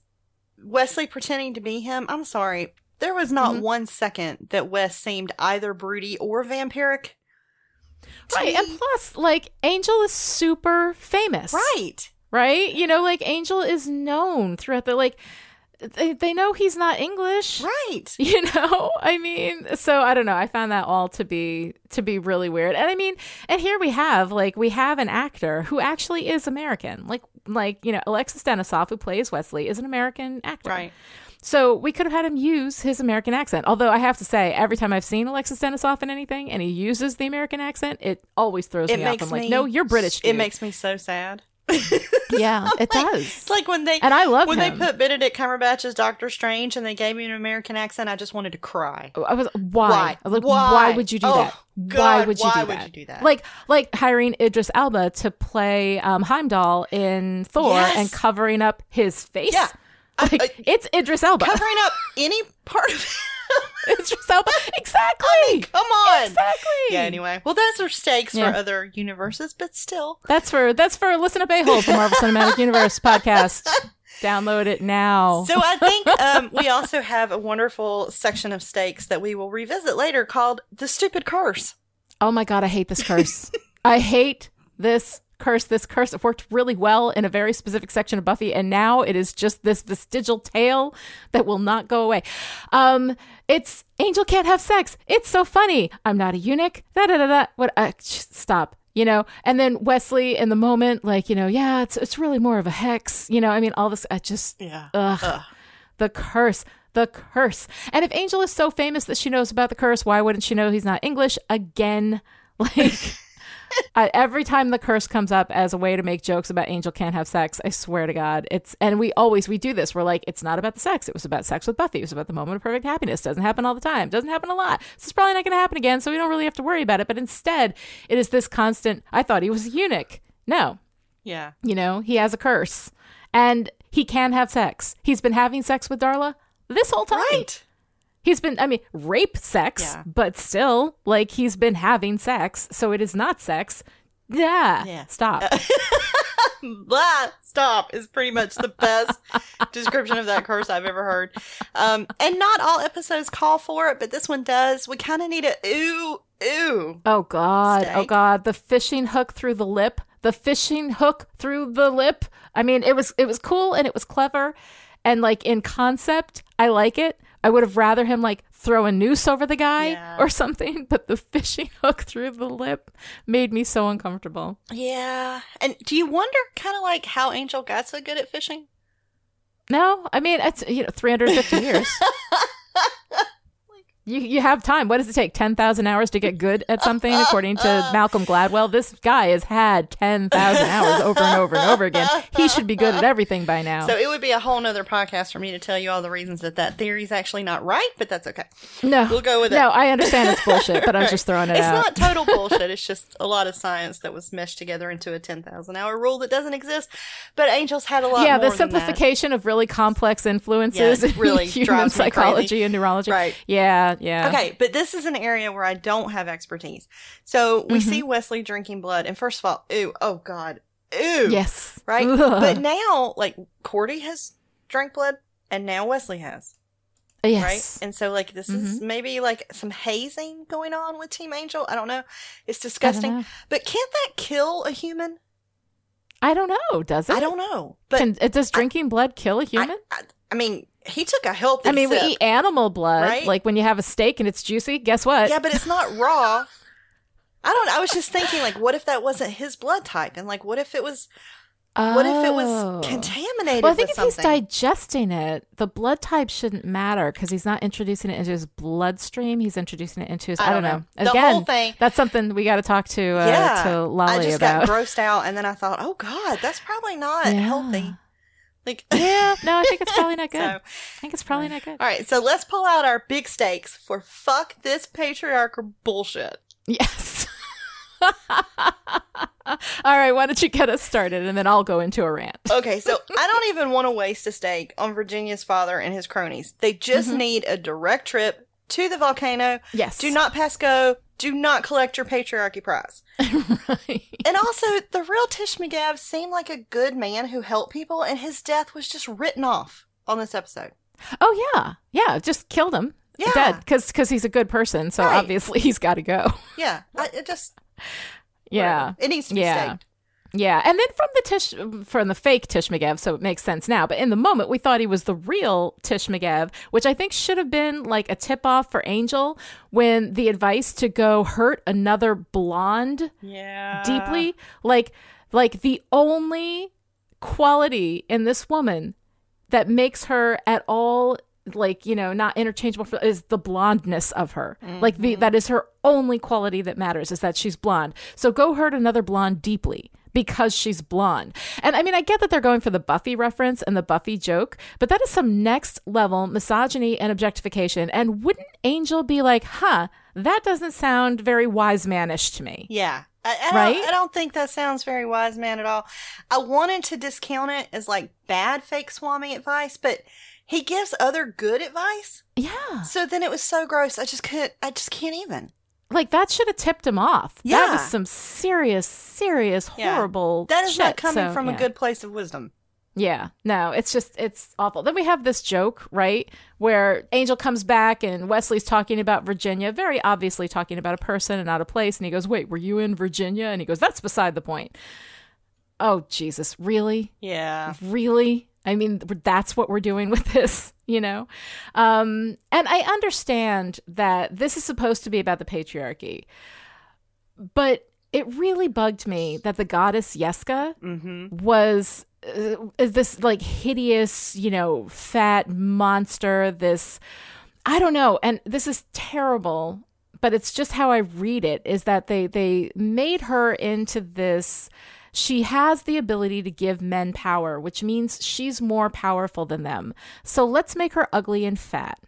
Wesley pretending to be him, I'm sorry, there was not Mhm. one second that Wes seemed either broody or vampiric. Right. And plus, like, Angel is super famous. right. Right? You know, like, Angel is known throughout the, like, they, they know he's not English. Right. <laughs> You know, I mean, so I don't know. I found that all to be to be really weird. And I mean, and here we have like we have an actor who actually is American. Like like, you know, Alexis Denisof who plays Wesley is an American actor. Right. So we could have had him use his American accent. Although I have to say, every time I've seen Alexis Denisof in anything and he uses the American accent, it always throws It me off. I'm me like, no, you're British. It makes me so sad. <laughs> yeah, it does. It's like when they and I love when him. they put Benedict Cumberbatch as Doctor Strange and they gave me an American accent, I just wanted to cry. I was why? Why? I was like, Why? why, would you do Oh, that? why would you why do would that? you do that? Like like hiring Idris Elba to play um, Heimdall in Thor Yes. and covering up his face. Yeah. <laughs> I- Like, I- it's Idris Elba. Covering up any part of <laughs> it. just Elba. Exactly. I mean, come on. exactly. Yeah, anyway. Well, those are stakes Yeah. for other universes, but still. That's for that's for listen up a hole the Marvel Cinematic Universe <laughs> podcast. Download it now. So I think um, we also have a wonderful section of stakes that we will revisit later called The Stupid Curse. Oh my god, I hate this curse. I hate this curse. This curse it worked really well in a very specific section of Buffy, and now it is just this vestigial tail that will not go away. Um, it's Angel can't have sex. It's so funny. I'm not a eunuch. Da da da da. What? Uh, sh- stop. You know, and then Wesley in the moment, like you know, yeah, it's it's really more of a hex. You know, I mean, all this. I just Yeah. Ugh. The curse. The curse. And if Angel is so famous that she knows about the curse, why wouldn't she know he's not English? Again, <laughs> like <laughs> I, every time the curse comes up as a way to make jokes about Angel can't have sex, I swear to God, it's and we always we do this. We're like, it's not about the sex. It was about sex with Buffy. It was about the moment of perfect happiness. Doesn't happen all the time. Doesn't happen a lot. This is probably not going to happen again, so we don't really have to worry about it. But instead, it is this constant. I thought he was a eunuch. No, Yeah. you know, he has a curse and he can have sex. He's been having sex with Darla this whole time. Right. He's been, I mean, rape sex, Yeah. but still, like, he's been having sex. So it is not sex. Yeah. Yeah. Stop. <laughs> Blah, stop is pretty much the best <laughs> description of that curse I've ever heard. Um, and not all episodes call for it, but this one does. We kind of need a ooh, ooh. oh, God. Oh, God. The fishing hook through the lip. The fishing hook through the lip. I mean, it was, it was cool and it was clever. And, like, in concept, I like it. I would have rather him like throw a noose over the guy Yeah. or <laughs> something, but the fishing <laughs> hook through the lip made me so uncomfortable. Yeah. And do you wonder kind of like how Angel got so good at fishing? No, I mean it's you know 350 years. <laughs> You you have time. What does it take? 10,000 hours to get good at something according to <laughs> Malcolm Gladwell. This guy has had 10,000 hours over and over and over again. He should be good at everything by now. So it would be a whole nother podcast for me to tell you all the reasons that that theory is actually not right, but that's okay. no. We'll go with it. No, I understand it's bullshit, but I'm just throwing it It's out. not total <laughs> bullshit. It's just a lot of science that was meshed together into a 10,000 hour rule that doesn't exist. But angels had a lot yeah, the simplification of really complex influences Yeah, it <laughs> in really human psychology crazy. and neurology. Right. Yeah, yeah. Okay, but this is an area where I don't have expertise. So we Mm-hmm. see Wesley drinking blood, and first of all, ooh, oh god, ooh, Yes. right. Ugh. But now, like Cordy has drank blood, and now Wesley has, yes. right? And so, like, this is Mm-hmm. maybe like some hazing going on with Team Angel. I don't know. It's disgusting. know. But can't that kill a human? I don't know. Does it? I don't know. But Can, does drinking blood kill a human? I, I mean, he took a healthy. I mean, we eat animal blood. Right? Like when you have a steak and it's juicy, guess what? Yeah, but it's not raw. I don't. I was just thinking, like, what if that wasn't his blood type, and like, what if it was? What if it Oh. was contaminated? Well, I think if he's digesting it, the blood type shouldn't matter because he's not introducing it into his bloodstream. He's introducing it into his. I, don't know. The Again, whole thing. that's something we got to talk to uh, yeah, to I Lolly just about. got grossed out, and then I thought, oh god, that's probably not Yeah. healthy. Like, yeah, <laughs> <laughs> no, I think it's probably not good. So- I think it's probably not good. all right, so let's pull out our big stakes for fuck this patriarchal bullshit. Yes. <laughs> All right, why don't you get us started and then I'll go into a rant. Okay, so I don't even want to waste a stake on Virginia's father and his cronies. They just mm-hmm. need a direct trip to the volcano. Yes. Do not pass go. Do not collect your patriarchy prize. <laughs> right. And also, the real T'ish Magev seemed like a good man who helped people, and his death was just written off on this episode. Oh yeah, yeah. Just killed him. Yeah. dead because he's a good person. So Right. obviously he's got to go. Yeah, <laughs> I, it just Yeah, it needs to be Yeah. staked. Yeah. And then from the T'ish, from the fake T'ish Magev, so it makes sense now. But in the moment, we thought he was the real T'ish Magev, which I think should have been like a tip off for Angel when the advice to go hurt another blonde Yeah, deeply like like the only quality in this woman that makes her at all like you know not interchangeable for, is the blondness of her like the mm-hmm. that is her only quality that matters is that she's blonde so go hurt another blonde deeply because she's blonde and i mean i get that they're going for the buffy reference and the buffy joke but that is some next level misogyny and objectification and wouldn't angel be like huh that doesn't sound very wise manish to me Yeah. I, I, Right? don't, I don't think that sounds very wise man at all. I wanted to discount it as like bad fake Swami advice, but he gives other good advice. yeah So then it was so gross. I just couldn't, I just can't even. Like that should have tipped him off. Yeah. That was some serious, serious, Yeah. horrible. That is not coming so, from yeah. a good place of wisdom. Yeah, no, it's just it's awful. Then we have this joke, right, where Angel comes back and Wesley's talking about Virginia, very obviously talking about a person and not a place, and he goes, "Wait, were you in Virginia?" And he goes, "That's beside the point." Oh Jesus, really? Yeah. really i mean that's what we're doing <laughs> with this you know um and i understand that this is supposed to be about the patriarchy but it really bugged me that the goddess yeska Mm-hmm. was uh, this like hideous you know fat monster this i don't know and this is terrible but it's just how i read it is that they they made her into this she has the ability to give men power which means she's more powerful than them so let's make her ugly and fat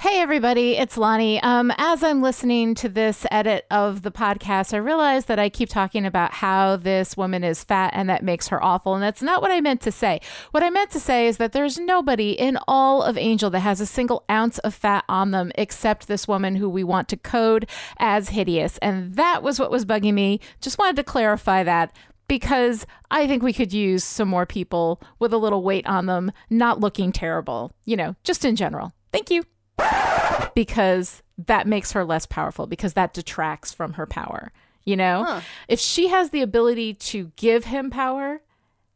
Hey everybody, it's Lonnie. Um, as I'm listening to this edit of the podcast, I realize that I keep talking about how this woman is fat and that makes her awful, and that's not what I meant to say. What I meant to say is that there's nobody in all of Angel that has a single ounce of fat on them except this woman who we want to code as hideous, and that was what was bugging me. Just wanted to clarify that because I think we could use some more people with a little weight on them, not looking terrible, you know, just in general. Thank you because that makes her less powerful because that detracts from her power. You know, if she has the ability to give him power,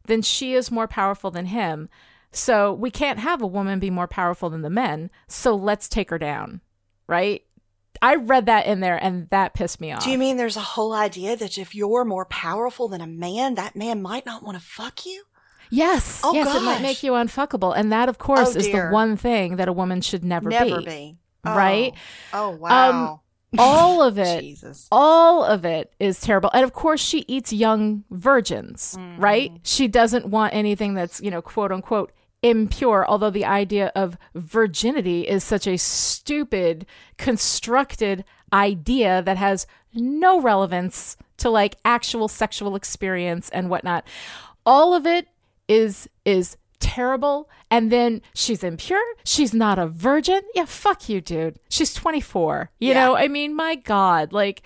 then she is more powerful than him. So we can't have a woman be more powerful than the men. So let's take her down. Right? I read that in there and that pissed me off. Do you mean there's a whole idea that if you're more powerful than a man, that man might not want to fuck you? Yes. Oh, yes, it might make you unfuckable. And that, of course, Oh, is the one thing that a woman should never, Never be. be. Right? Oh, oh, wow. All of it Jesus. all of it is terrible. And of course, she eats young virgins, Mm-hmm. right? She doesn't want anything that's, you know, quote unquote, impure. Although the idea of virginity is such a stupid, constructed idea that has no relevance to like actual sexual experience and whatnot. All of it is, is terrible and then she's impure she's not a virgin yeah fuck you dude she's 24 you Yeah. know i mean my god like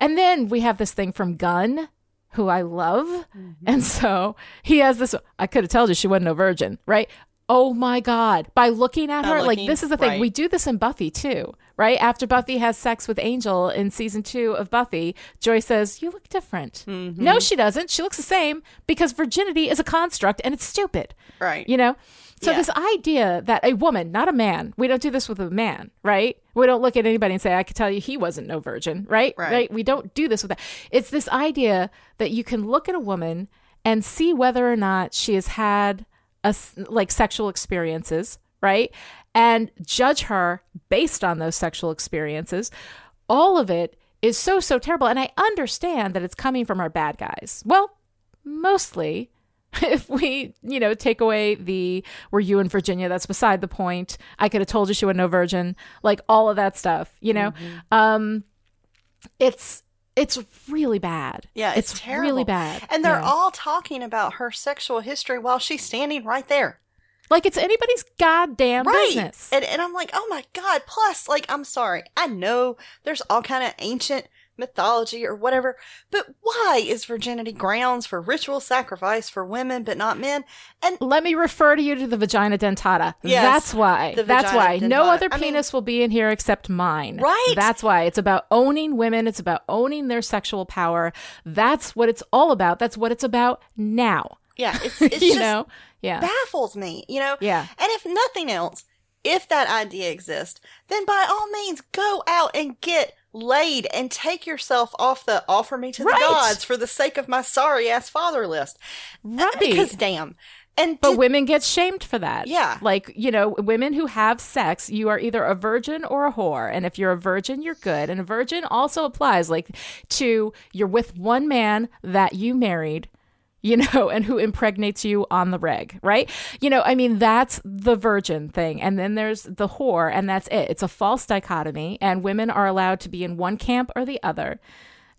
and then we have this thing from gunn who i love Mm-hmm. and so he has this i could have told you she wasn't no virgin right oh my god by looking at By her like this is the thing right. we do this in buffy too right after buffy has sex with angel in season two of buffy Joyce says you look different Mm-hmm. no she doesn't she looks the same because virginity is a construct and it's stupid Right. you know? So Yeah. this idea that a woman, not a man, we don't do this with a man, right? We don't look at anybody and say, I could tell you he wasn't no virgin, right? Right. We don't do this with that. It's this idea that you can look at a woman and see whether or not she has had a like sexual experiences, right? And judge her based on those sexual experiences. All of it is so so terrible and I understand that it's coming from our bad guys. Well, mostly <laughs> if we, you know, take away the were you in Virginia, that's beside the point. I could have told you she was no virgin, like all of that stuff, you know. Mm-hmm. Um it's it's really bad. Yeah, it's, terrible. really bad. And they're Yeah. all talking about her sexual history while she's standing right there. like it's anybody's goddamn business. And, and I'm like, oh my God. Plus, like, I'm sorry. I know there's all kind of ancient mythology or whatever, but why is virginity grounds for ritual sacrifice for women but not men? And Let me refer to you to the vagina dentata. Yes, That's why. That's why. No dentata. other I mean- penis will be in here except mine. Right. That's why. It's about owning women. It's about owning their sexual power. That's what it's all about. That's what it's about now. yeah, it's, <laughs> it's you just know? Yeah. baffles me, you know? Yeah. And if nothing else, if that idea exists, then by all means go out and get laid and take yourself off the offer me to the Right. gods for the sake of my sorry ass father list. Uh, right. Because damn. And But did- women get shamed for that. Yeah. Like, you know, women who have sex, you are either a virgin or a whore. And if you're a virgin, you're good. And a virgin also applies like to you're with one man that you married, you know, and who impregnates you on the reg, right? You know, I mean, that's the virgin thing. And then there's the whore, and that's it. It's a false dichotomy. And women are allowed to be in one camp or the other.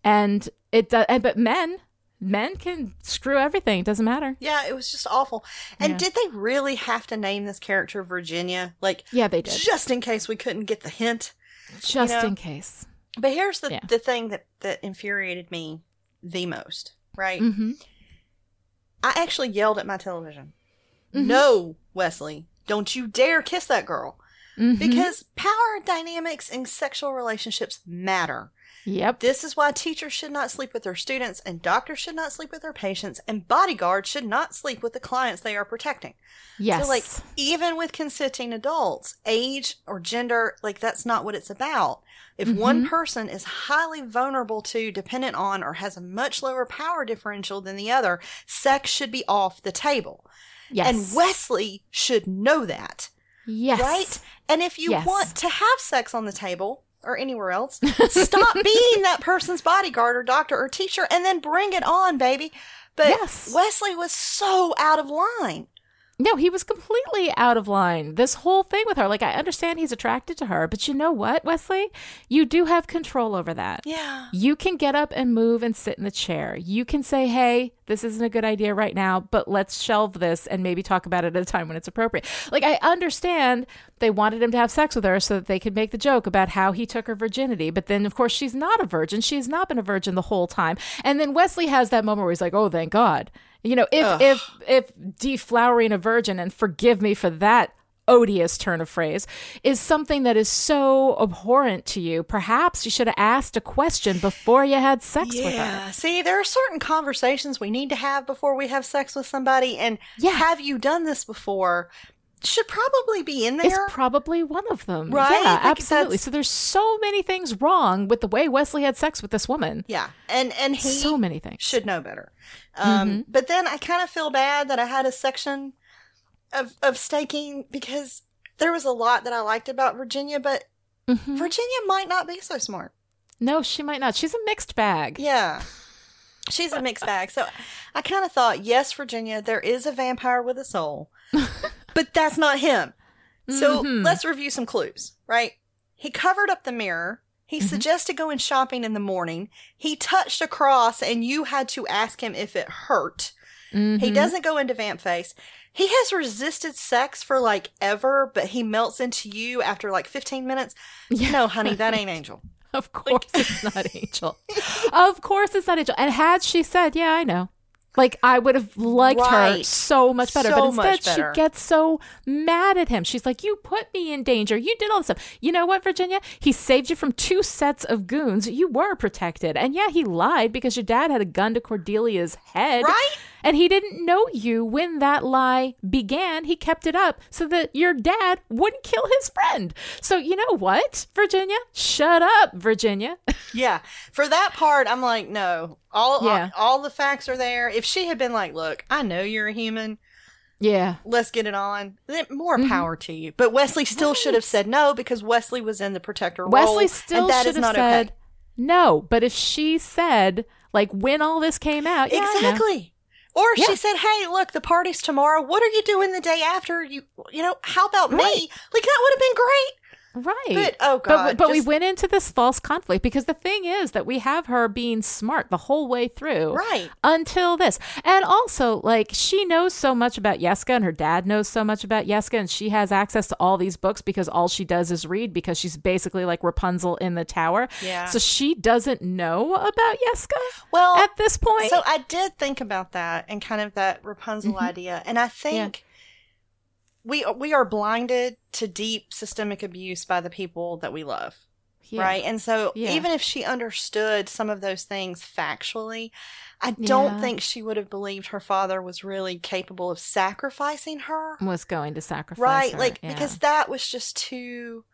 And it does, and, but men, men can screw everything. It doesn't matter. yeah, it was just awful. And Yeah. did they really have to name this character Virginia? Like, Yeah, they did. just in case we couldn't get the hint. Just know? in case. But here's the, Yeah. the thing that, that infuriated me the most, right? Mm-hmm. I actually yelled at my television. Mhm. No, Wesley, don't you dare kiss that girl. Mm-hmm. Because power dynamics in sexual relationships matter. Yep. This is why teachers should not sleep with their students, and doctors should not sleep with their patients, and bodyguards should not sleep with the clients they are protecting. Yes. So, like, even with consenting adults, age or gender, like, that's not what it's about. If one mm-hmm. person is highly vulnerable to, dependent on, or has a much lower power differential than the other, sex should be off the table. yes. And Wesley should know that, yes. right? And if you Yes. want to have sex on the table or anywhere else, <laughs> stop being that person's bodyguard or doctor or teacher and then bring it on, baby. But Yes. Wesley was so out of line. No, he was completely out of line. This whole thing with her, like, I understand he's attracted to her, but you know what, Wesley? You do have control over that. Yeah. You can get up and move and sit in the chair. You can say, hey, this isn't a good idea right now, but let's shelve this and maybe talk about it at a time when it's appropriate. Like, I understand they wanted him to have sex with her so that they could make the joke about how he took her virginity. But then, of course, she's not a virgin. She's not been a virgin the whole time. And then Wesley has that moment where he's like, oh, thank God. You know, if, Ugh. if, if deflowering a virgin, and forgive me for that odious turn of phrase, is something that is so abhorrent to you, perhaps you should have asked a question before you had sex with her. Yeah. See, there are certain conversations we need to have before we have sex with somebody. And Yeah. have you done this before? Should probably be in there. It's probably one of them. Right? Yeah, Like, absolutely. So there's so many things wrong with the way Wesley had sex with this woman. yeah. And and he so many things. should know better. Um, Mm-hmm. But then I kind of feel bad that I had a section of of staking because there was a lot that I liked about Virginia, but Mhm. Virginia might not be so smart. No, she might not. She's a mixed bag. Yeah. She's a mixed bag. So I kind of thought, yes, Virginia, there is a vampire with a soul, <laughs> but that's not him. So Mhm. let's review some clues, right? He covered up the mirror. He Mm-hmm. suggested going shopping in the morning. He touched a cross and you had to ask him if it hurt. He Mhm. doesn't go into vamp face. He has resisted sex for like ever, but he melts into you after like 15 minutes. Yeah. No, honey, that ain't Angel. Of course it's not Angel. <laughs> of course it's not Angel. And had she said, Yeah, I know. Like I would have liked her so much better. So but instead better. she gets so mad at him. She's like, You put me in danger. You did all this stuff. You know what, Virginia? He saved you from two sets of goons. You were protected. And yeah, he lied because your dad had a gun to Cordelia's head. Right? And he didn't know you when that lie began. He kept it up so that your dad wouldn't kill his friend. So, you know what, Virginia? Shut up, Virginia. <laughs> Yeah. For that part, I'm like, no. All, Yeah. all all the facts are there. If she had been like, look, I know you're a human. yeah. Let's get it on. Then more power to you. But Wesley still should have Mm-hmm. Said no because Wesley was in the protector role. Wesley still and that should have said okay. no. But if she said, like, when all this came out, yeah. Exactly. Or Yeah. she said, "Hey, look, the party's tomorrow. What are you doing the day after? You, you know, how about me? Like that would have been great." Right. But oh But, god, but we just- went into this false conflict because the thing is that we have her being smart the whole way through. right. until this. And also, like, she knows so much about Yeska, and her dad knows so much about Yeska, and she has access to all these books because all she does is read because she's basically like Rapunzel in the tower. Yeah. So she doesn't know about Yeska Well, at this point. So I did think about that and kind of that Rapunzel mm-hmm. idea, and I think we we are blinded to deep systemic abuse by the people that we love, Yeah. right? And so Yeah. even if she understood some of those things factually, I don't Yeah. think she would have believed her father was really capable of sacrificing her, Was going to sacrifice her. right? her, Like because that was just too.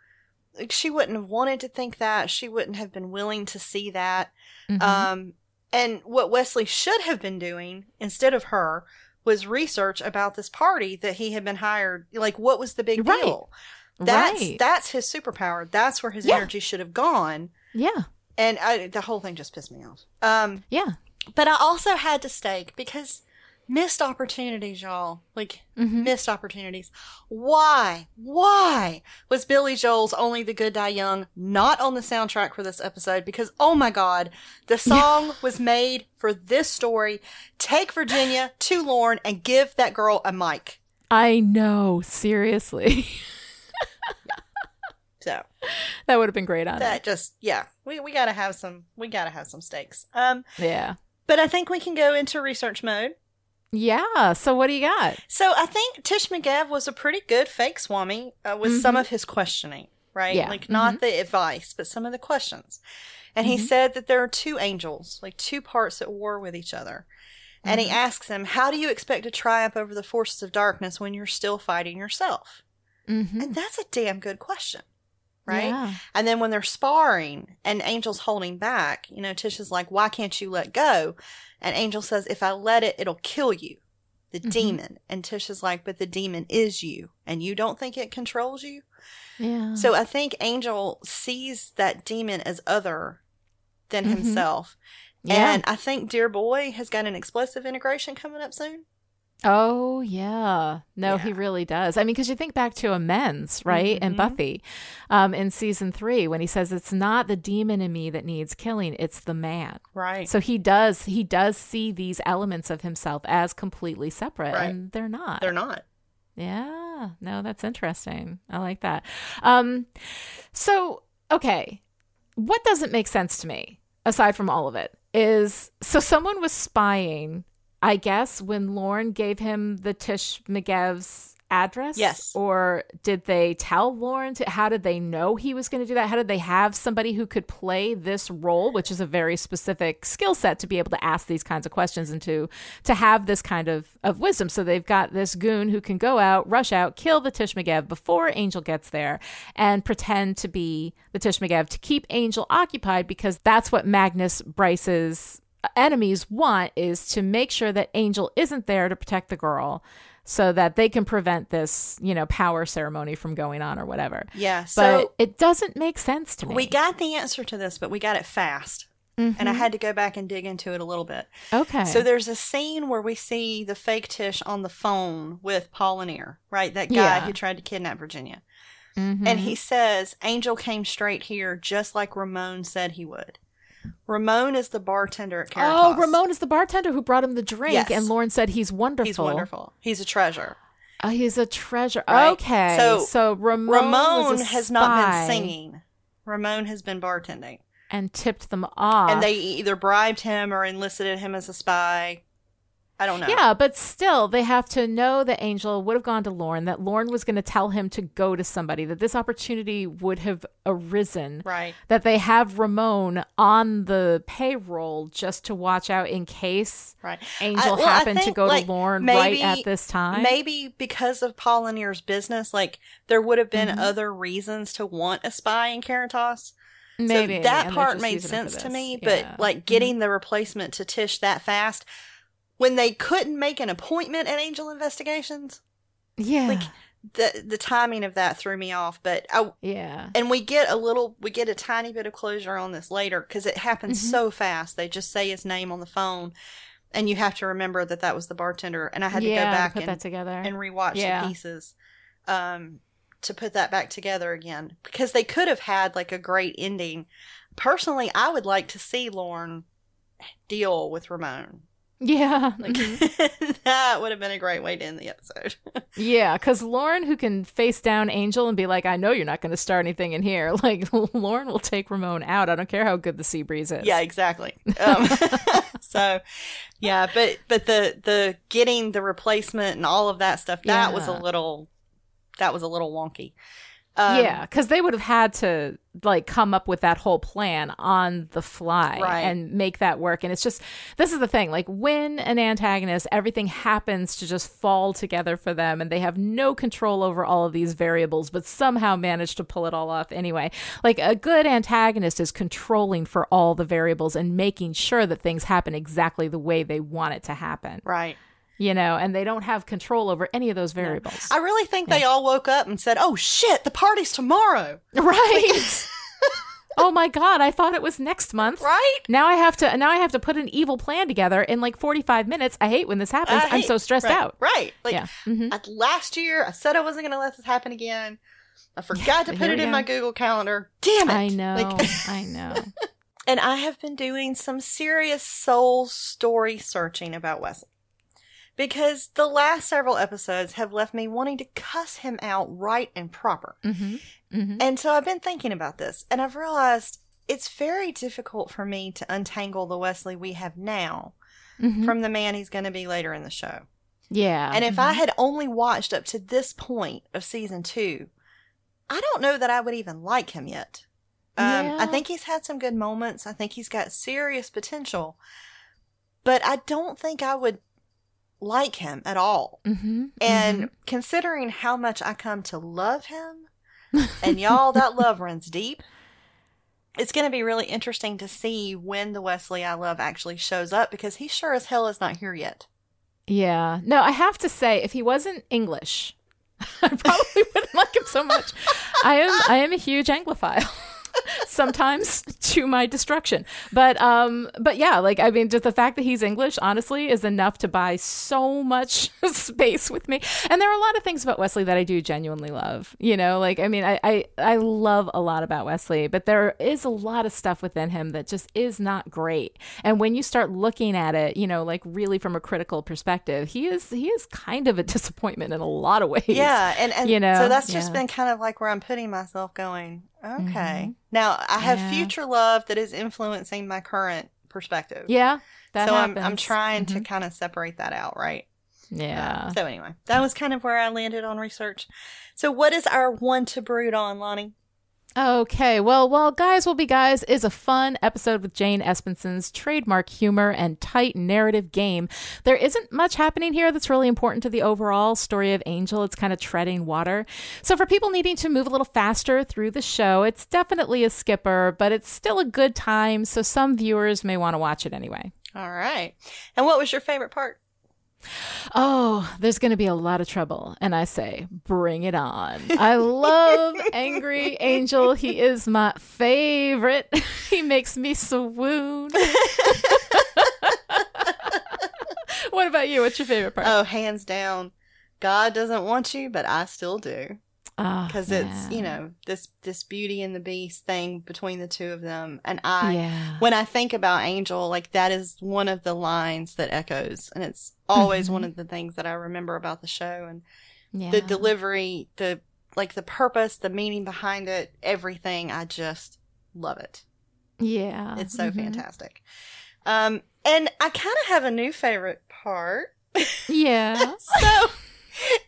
Like she wouldn't have wanted to think that. She wouldn't have been willing to see that. Mhm. Um, and what Wesley should have been doing instead of her was research about this party that he had been hired. Like, what was the big Right. deal? That's right. that's his superpower. That's where his Yeah. energy should have gone. yeah. And I, the whole thing just pissed me off. Um, Yeah. but I also had to stake because missed opportunities, y'all. Like Mhm. missed opportunities. Why? Why was Billy Joel's "Only the Good Die Young" not on the soundtrack for this episode? Because oh my god, the song was made for this story. Take Virginia to Lorne and give that girl a mic. I know. Seriously. <laughs> So that would have been great on it. that just yeah, we we gotta have some we gotta have some stakes. Um, Yeah. but I think we can go into research mode. Yeah. So what do you got? So I think T'ish Magev was a pretty good fake Swami uh, with some of his questioning, right? Mm-hmm. Yeah. Like not the advice, but some of the questions. And he Mhm. said that there are two angels, like two parts at war with each other. And Mm-hmm. he asks him, How do you expect to triumph over the forces of darkness when you're still fighting yourself? Mm-hmm. And that's a damn good question, right? Yeah. And then when they're sparring and Angel's holding back, you know, T'ish is like, Why can't you let go? And Angel says, If I let it, it'll kill you, the Mhm. demon. And T'ish is like, But the demon is you, and you don't think it controls you? Yeah. So I think Angel sees that demon as other than Mhm. himself. yeah. And I think Dear Boy has got an explosive integration coming up soon. Oh yeah, no, he really does. I mean, because you think back to Amends, right, and Mhm. Buffy, um, in season three when he says it's not the demon in me that needs killing, it's the man. Right. So he does he does see these elements of himself as completely separate, Right. and they're not. They're not. Yeah, no, that's interesting. I like that. Um, so okay, what doesn't make sense to me, aside from all of it, is so someone was spying. I guess when Lorne gave him the T'ish Magev's address? Yes. Or did they tell Lorne to how did they know he was going to do that? How did they have somebody who could play this role, which is a very specific skill set to be able to ask these kinds of questions and to to have this kind of, of wisdom. So they've got this goon who can go out, rush out, kill the T'ish Magev before Angel gets there and pretend to be the T'ish Magev to keep Angel occupied because that's what Magnus Bryce's enemies want is to make sure that Angel isn't there to protect the girl so that they can prevent this, you know, power ceremony from going on or whatever. Yeah. But So it doesn't make sense to me. we got the answer to this, but we got it fast. And I had to go back and dig into it a little bit. okay. So there's a scene where we see the fake T'ish on the phone with Paulinier, right? That guy Yeah. who tried to kidnap Virginia. Mhm. And he says, Angel came straight here just like Ramon said he would. Ramon is the bartender at Caritas. Oh, Ramon is the bartender who brought him the drink, Yes. and Lorne said he's wonderful. He's wonderful. He's a treasure. Oh, he's a treasure. Right. Okay, So, so Ramon, Ramon has not been singing. Ramon has been bartending. and tipped them off. And they either bribed him or enlisted him as a spy. I don't know. Yeah, but still, they have to know that Angel would have gone to Lorne, that Lorne was going to tell him to go to somebody, that this opportunity would have arisen, Right. that they have Ramon on the payroll just to watch out in case Right. Angel I- well, happened to go like, to Lorne maybe- right at this time. Maybe because of Paulinier's business, like there would have been Mhm. other reasons to want a spy in Caritas. Maybe so that and part made using him for sense to me, Yeah. but like getting the replacement to T'ish that fast when they couldn't make an appointment at Angel Investigations, yeah, like the the timing of that threw me off. But I yeah, and we get a little we get a tiny bit of closure on this later because it happens Mhm. so fast. They just say his name on the phone, and you have to remember that that was the bartender. And I had to go back put and that together. and rewatch Yeah. the pieces um to put that back together again because they could have had like a great ending personally i would like to see lorne deal with ramon yeah, <laughs> like <laughs> that would have been a great way to end the episode. <laughs> Yeah, because Lorne, who can face down Angel and be like, I know you're not going to start anything in here, like, Lorne will take Ramon out. I don't care how good the sea breeze is. yeah exactly. Um, so yeah but but the the getting the replacement and all of that stuff that was a little that was a little wonky um, yeah, because they would have had to like come up with that whole plan on the fly Right. and make that work. And it's just this is the thing: like when an antagonist, everything happens to just fall together for them, and they have no control over all of these variables, but somehow manage to pull it all off anyway. Like a good antagonist is controlling for all the variables and making sure that things happen exactly the way they want it to happen. right You know, and they don't have control over any of those variables. I really think they all woke up and said, "Oh shit, the party's tomorrow." <laughs> Right. <laughs> <laughs> oh my god, I thought it was next month. Right? Now I have to now I have to put an evil plan together in like 45 minutes. I hate when this happens. I'm so stressed right, out. Right. Like yeah. Mhm. I, last year, I said I wasn't going to let this happen again. I forgot to put it in my Google Calendar. Damn it! I know. Like, I know. and I have been doing some serious soul story searching about Wesley. Because the last several episodes have left me wanting to cuss him out right and proper. Mhm. Mhm. And so I've been thinking about this, and I've realized it's very difficult for me to untangle the Wesley we have now Mhm. from the man he's going to be later in the show. Yeah. And if I Mhm. had only watched up to this point of season two, I don't know that I would even like him yet. Um, I think he's had some good moments. I think he's got serious potential, but I don't think I would like him at all. Mhm. And Mhm. considering how much I come to love him, and y'all, that love <laughs> runs deep. It's going to be really interesting to see when the Wesley I love actually shows up because he sure as hell is not here yet. Yeah. No, I have to say, if he wasn't English, <laughs> I probably <laughs> wouldn't like him so much. I am I am a huge Anglophile. Sometimes to my destruction. But um but yeah, like I mean just the fact that he's English honestly is enough to buy so much <laughs> space with me. And there are a lot of things about Wesley that I do genuinely love. You know, like I mean I I, I love a lot about Wesley, but there is a lot of stuff within him that just is not great. And when you start looking at it, you know, like really from a critical perspective, he is he is kind of a <laughs> disappointment in a lot of ways. Yeah, and, and You know, so that's just yeah. been kind of like where I'm putting myself going, okay. Now I have Yeah. future love that is influencing my current perspective. Yeah. That so I'm I'm trying to Mhm. kind of separate that out, right? Yeah. So anyway, that was kind of where I landed on research. So what is our one to brood on, Lonnie? Okay, well, well, Guise Will Be Guise is a fun episode with Jane Espenson's trademark humor and tight narrative game. There isn't much happening here that's really important to the overall story of Angel. It's kind of treading water. So, for people needing to move a little faster through the show, it's definitely a skipper, but it's still a good time, so some viewers may want to watch it anyway. All right. And what was your favorite part? Oh, there's going to be a lot of trouble. And I say, bring it on. I love <laughs> Angry Angel. He is my favorite. <laughs> he makes me swoon. <laughs> what about you? What's your favorite part? Oh, hands down. God doesn't want you, but I still do. Oh, Because it's, you know, this this beauty and the beast thing between the two of them. And I yeah. when I think about Angel, like that is one of the lines that echoes. And it's always Mhm. one of the things that I remember about the show and yeah. the delivery, the like the purpose, the meaning behind it, everything. I just love it. Yeah. It's so Mhm. fantastic. Um, and I kind of have a new favorite part. <laughs> Yeah. so,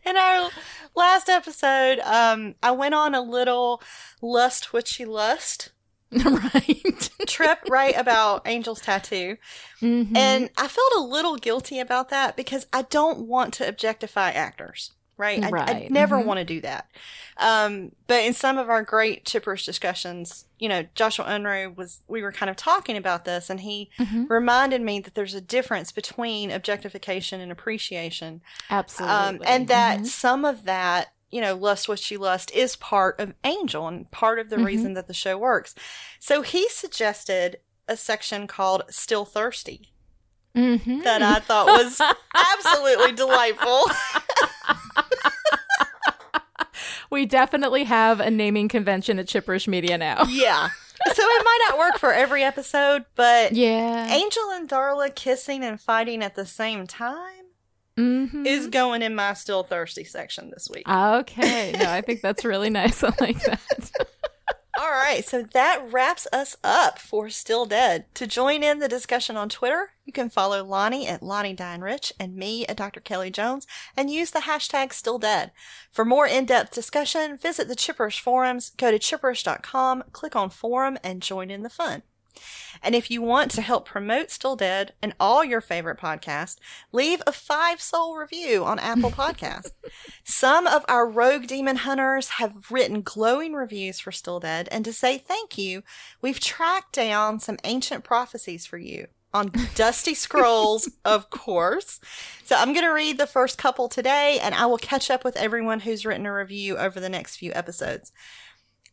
in our last episode, um, I went on a little lust what she lust <laughs> right. trip <laughs> right about Angel's tattoo, Mhm. and I felt a little guilty about that because I don't want to objectify actors. Right, I, I Right. never Mhm. want to do that. Um, but in some of our great chipperish discussions, you know, Joshua Unruh was we were kind of talking about this, and he Mhm. reminded me that there's a difference between objectification and appreciation. Absolutely. Um, and that Mhm. some of that, you know, lust what she lust is part of Angel and part of the Mhm. reason that the show works. So he suggested a section called Still Thirsty Mhm. that I thought was <laughs> absolutely delightful. <laughs> we definitely have a naming convention at Chipperish Media now. <laughs> yeah. So it might not work for every episode, but Yeah. Angel and Darla kissing and fighting at the same time Mhm. is going in my Still Thirsty section this week. Okay. No, I think that's really nice. I like that. <laughs> All right, so that wraps us up for Still Dead. To join in the discussion on Twitter, you can follow Lonnie at Lonnie Rich and me at Dr. Kelly Jones and use the hashtag Still Dead. For more in-depth discussion, visit the Chipperish forums, go to chipperish.com, click on forum, and join in the fun. And if you want to help promote Still Dead and all your favorite podcasts, leave a five soul review on Apple Podcasts. <laughs> Some of our rogue demon hunters have written glowing reviews for Still Dead, and to say thank you, we've tracked down some ancient prophecies for you on Dusty Scrolls, <laughs> of course. So I'm going to read the first couple today, and I will catch up with everyone who's written a review over the next few episodes.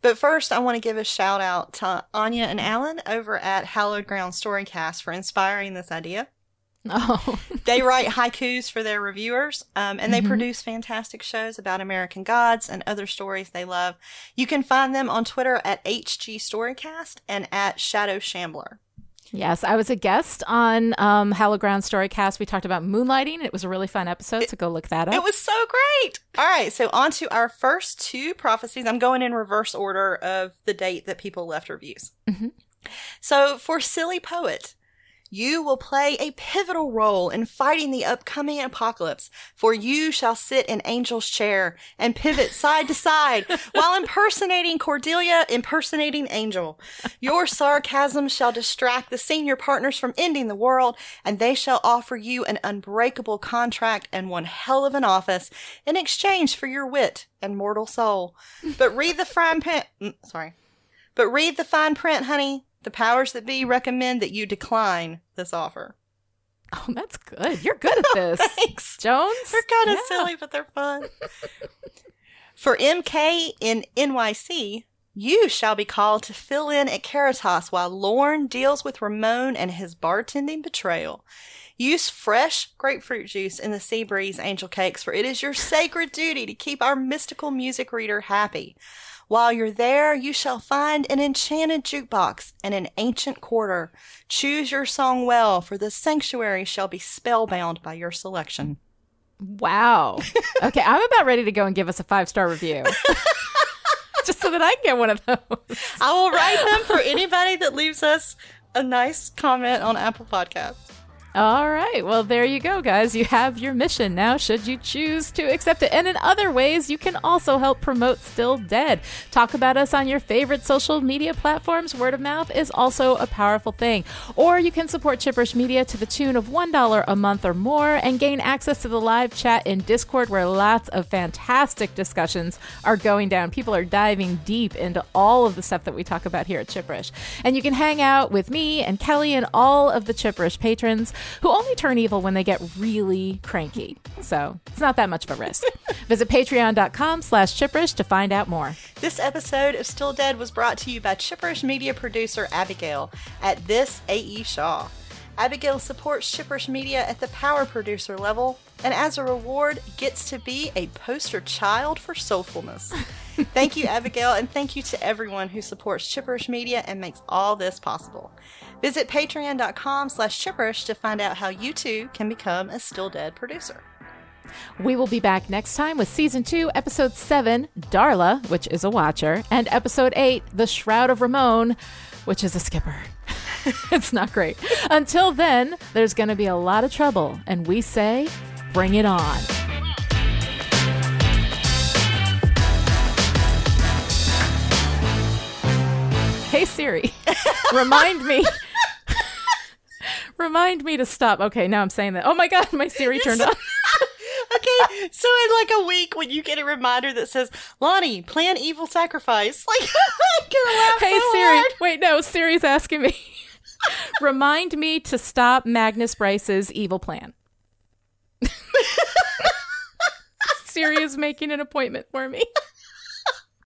But first, I want to give a shout out to Anya and Alan over at Hallowed Ground Storycast for inspiring this idea. <laughs> Oh. They write haikus for their reviewers, um, and they Mhm. produce fantastic shows about American gods and other stories they love. You can find them on Twitter at HG Storycast and at Shadow Shambler. Yes, I was a guest on um, Hallowed Ground Storycast. We talked about moonlighting. It was a really fun episode, so go look that up. It was so great. All right, so on to our first two prophecies. I'm going in reverse order of the date that people left reviews. Mhm. So for Silly Poet, you will play a pivotal role in fighting the upcoming apocalypse, for you shall sit in Angel's chair and pivot side to side <laughs> while impersonating Cordelia, impersonating Angel. Your sarcasm shall distract the senior partners from ending the world, and they shall offer you an unbreakable contract and one hell of an office in exchange for your wit and mortal soul. But read the fine print. mm, Sorry. But read the fine print, honey. The powers that be recommend that you decline this offer. oh, that's good. You're good at <laughs> this. Thanks. Jones? They're kind of Yeah. silly, but they're fun. <laughs> For MK in NYC, you shall be called to fill in at Caritas while Lorne deals with Ramon and his bartending betrayal. Use fresh grapefruit juice in the sea breeze angel cakes, for it is your sacred duty to keep our mystical music reader happy. While you're there, you shall find an enchanted jukebox and an ancient quarter. Choose your song well, for the sanctuary shall be spellbound by your selection. Wow. <laughs> Okay, I'm about ready to go and give us a five star review. <laughs> Just so that I can get one of those. I will write them for anybody that leaves us a nice comment on Apple Podcasts. All right. Well, there you go, guys. You have your mission now, should you choose to accept it. And in other ways, you can also help promote Still Dead. Talk about us on your favorite social media platforms. Word of mouth is also a powerful thing. Or you can support Chipperish Media to the tune of $1 a month or more and gain access to the live chat in Discord where lots of fantastic discussions are going down. People are diving deep into all of the stuff that we talk about here at Chipperish. And you can hang out with me and Kelly and all of the Chipperish patrons who only turn evil when they get really cranky. So it's not that much of a risk. <laughs> Visit patreon.com slash chipperish to find out more. This episode of Still Dead was brought to you by Chipperish media producer Abigail at This A.E. Shaw. Abigail supports Chipperish Media at the power producer level, and as a reward, gets to be a poster child for soulfulness. <laughs> thank you, Abigail, and thank you to everyone who supports Chipperish Media and makes all this possible. Visit patreon.com slash chipperish to find out how you too can become a Still Dead producer. We will be back next time with season two, episode seven, Darla, which is a watcher, and episode eight, The Shroud of Rahmon, which is a skipper. <laughs> it's not great. Until then, there's going to be a lot of trouble, and we say, bring it on. Hey Siri, <laughs> remind me. Remind me to stop. Okay, now I'm saying that. Oh my god, my Siri <laughs> turned on. <laughs> okay, so in like a week when you get a reminder that says, Lonnie, plan evil sacrifice, <laughs> like I'm gonna laugh Hey so Siri, hard. wait, no, Siri's asking me. Remind me to stop Magnus Bryce's evil plan. Siri is making an appointment for me.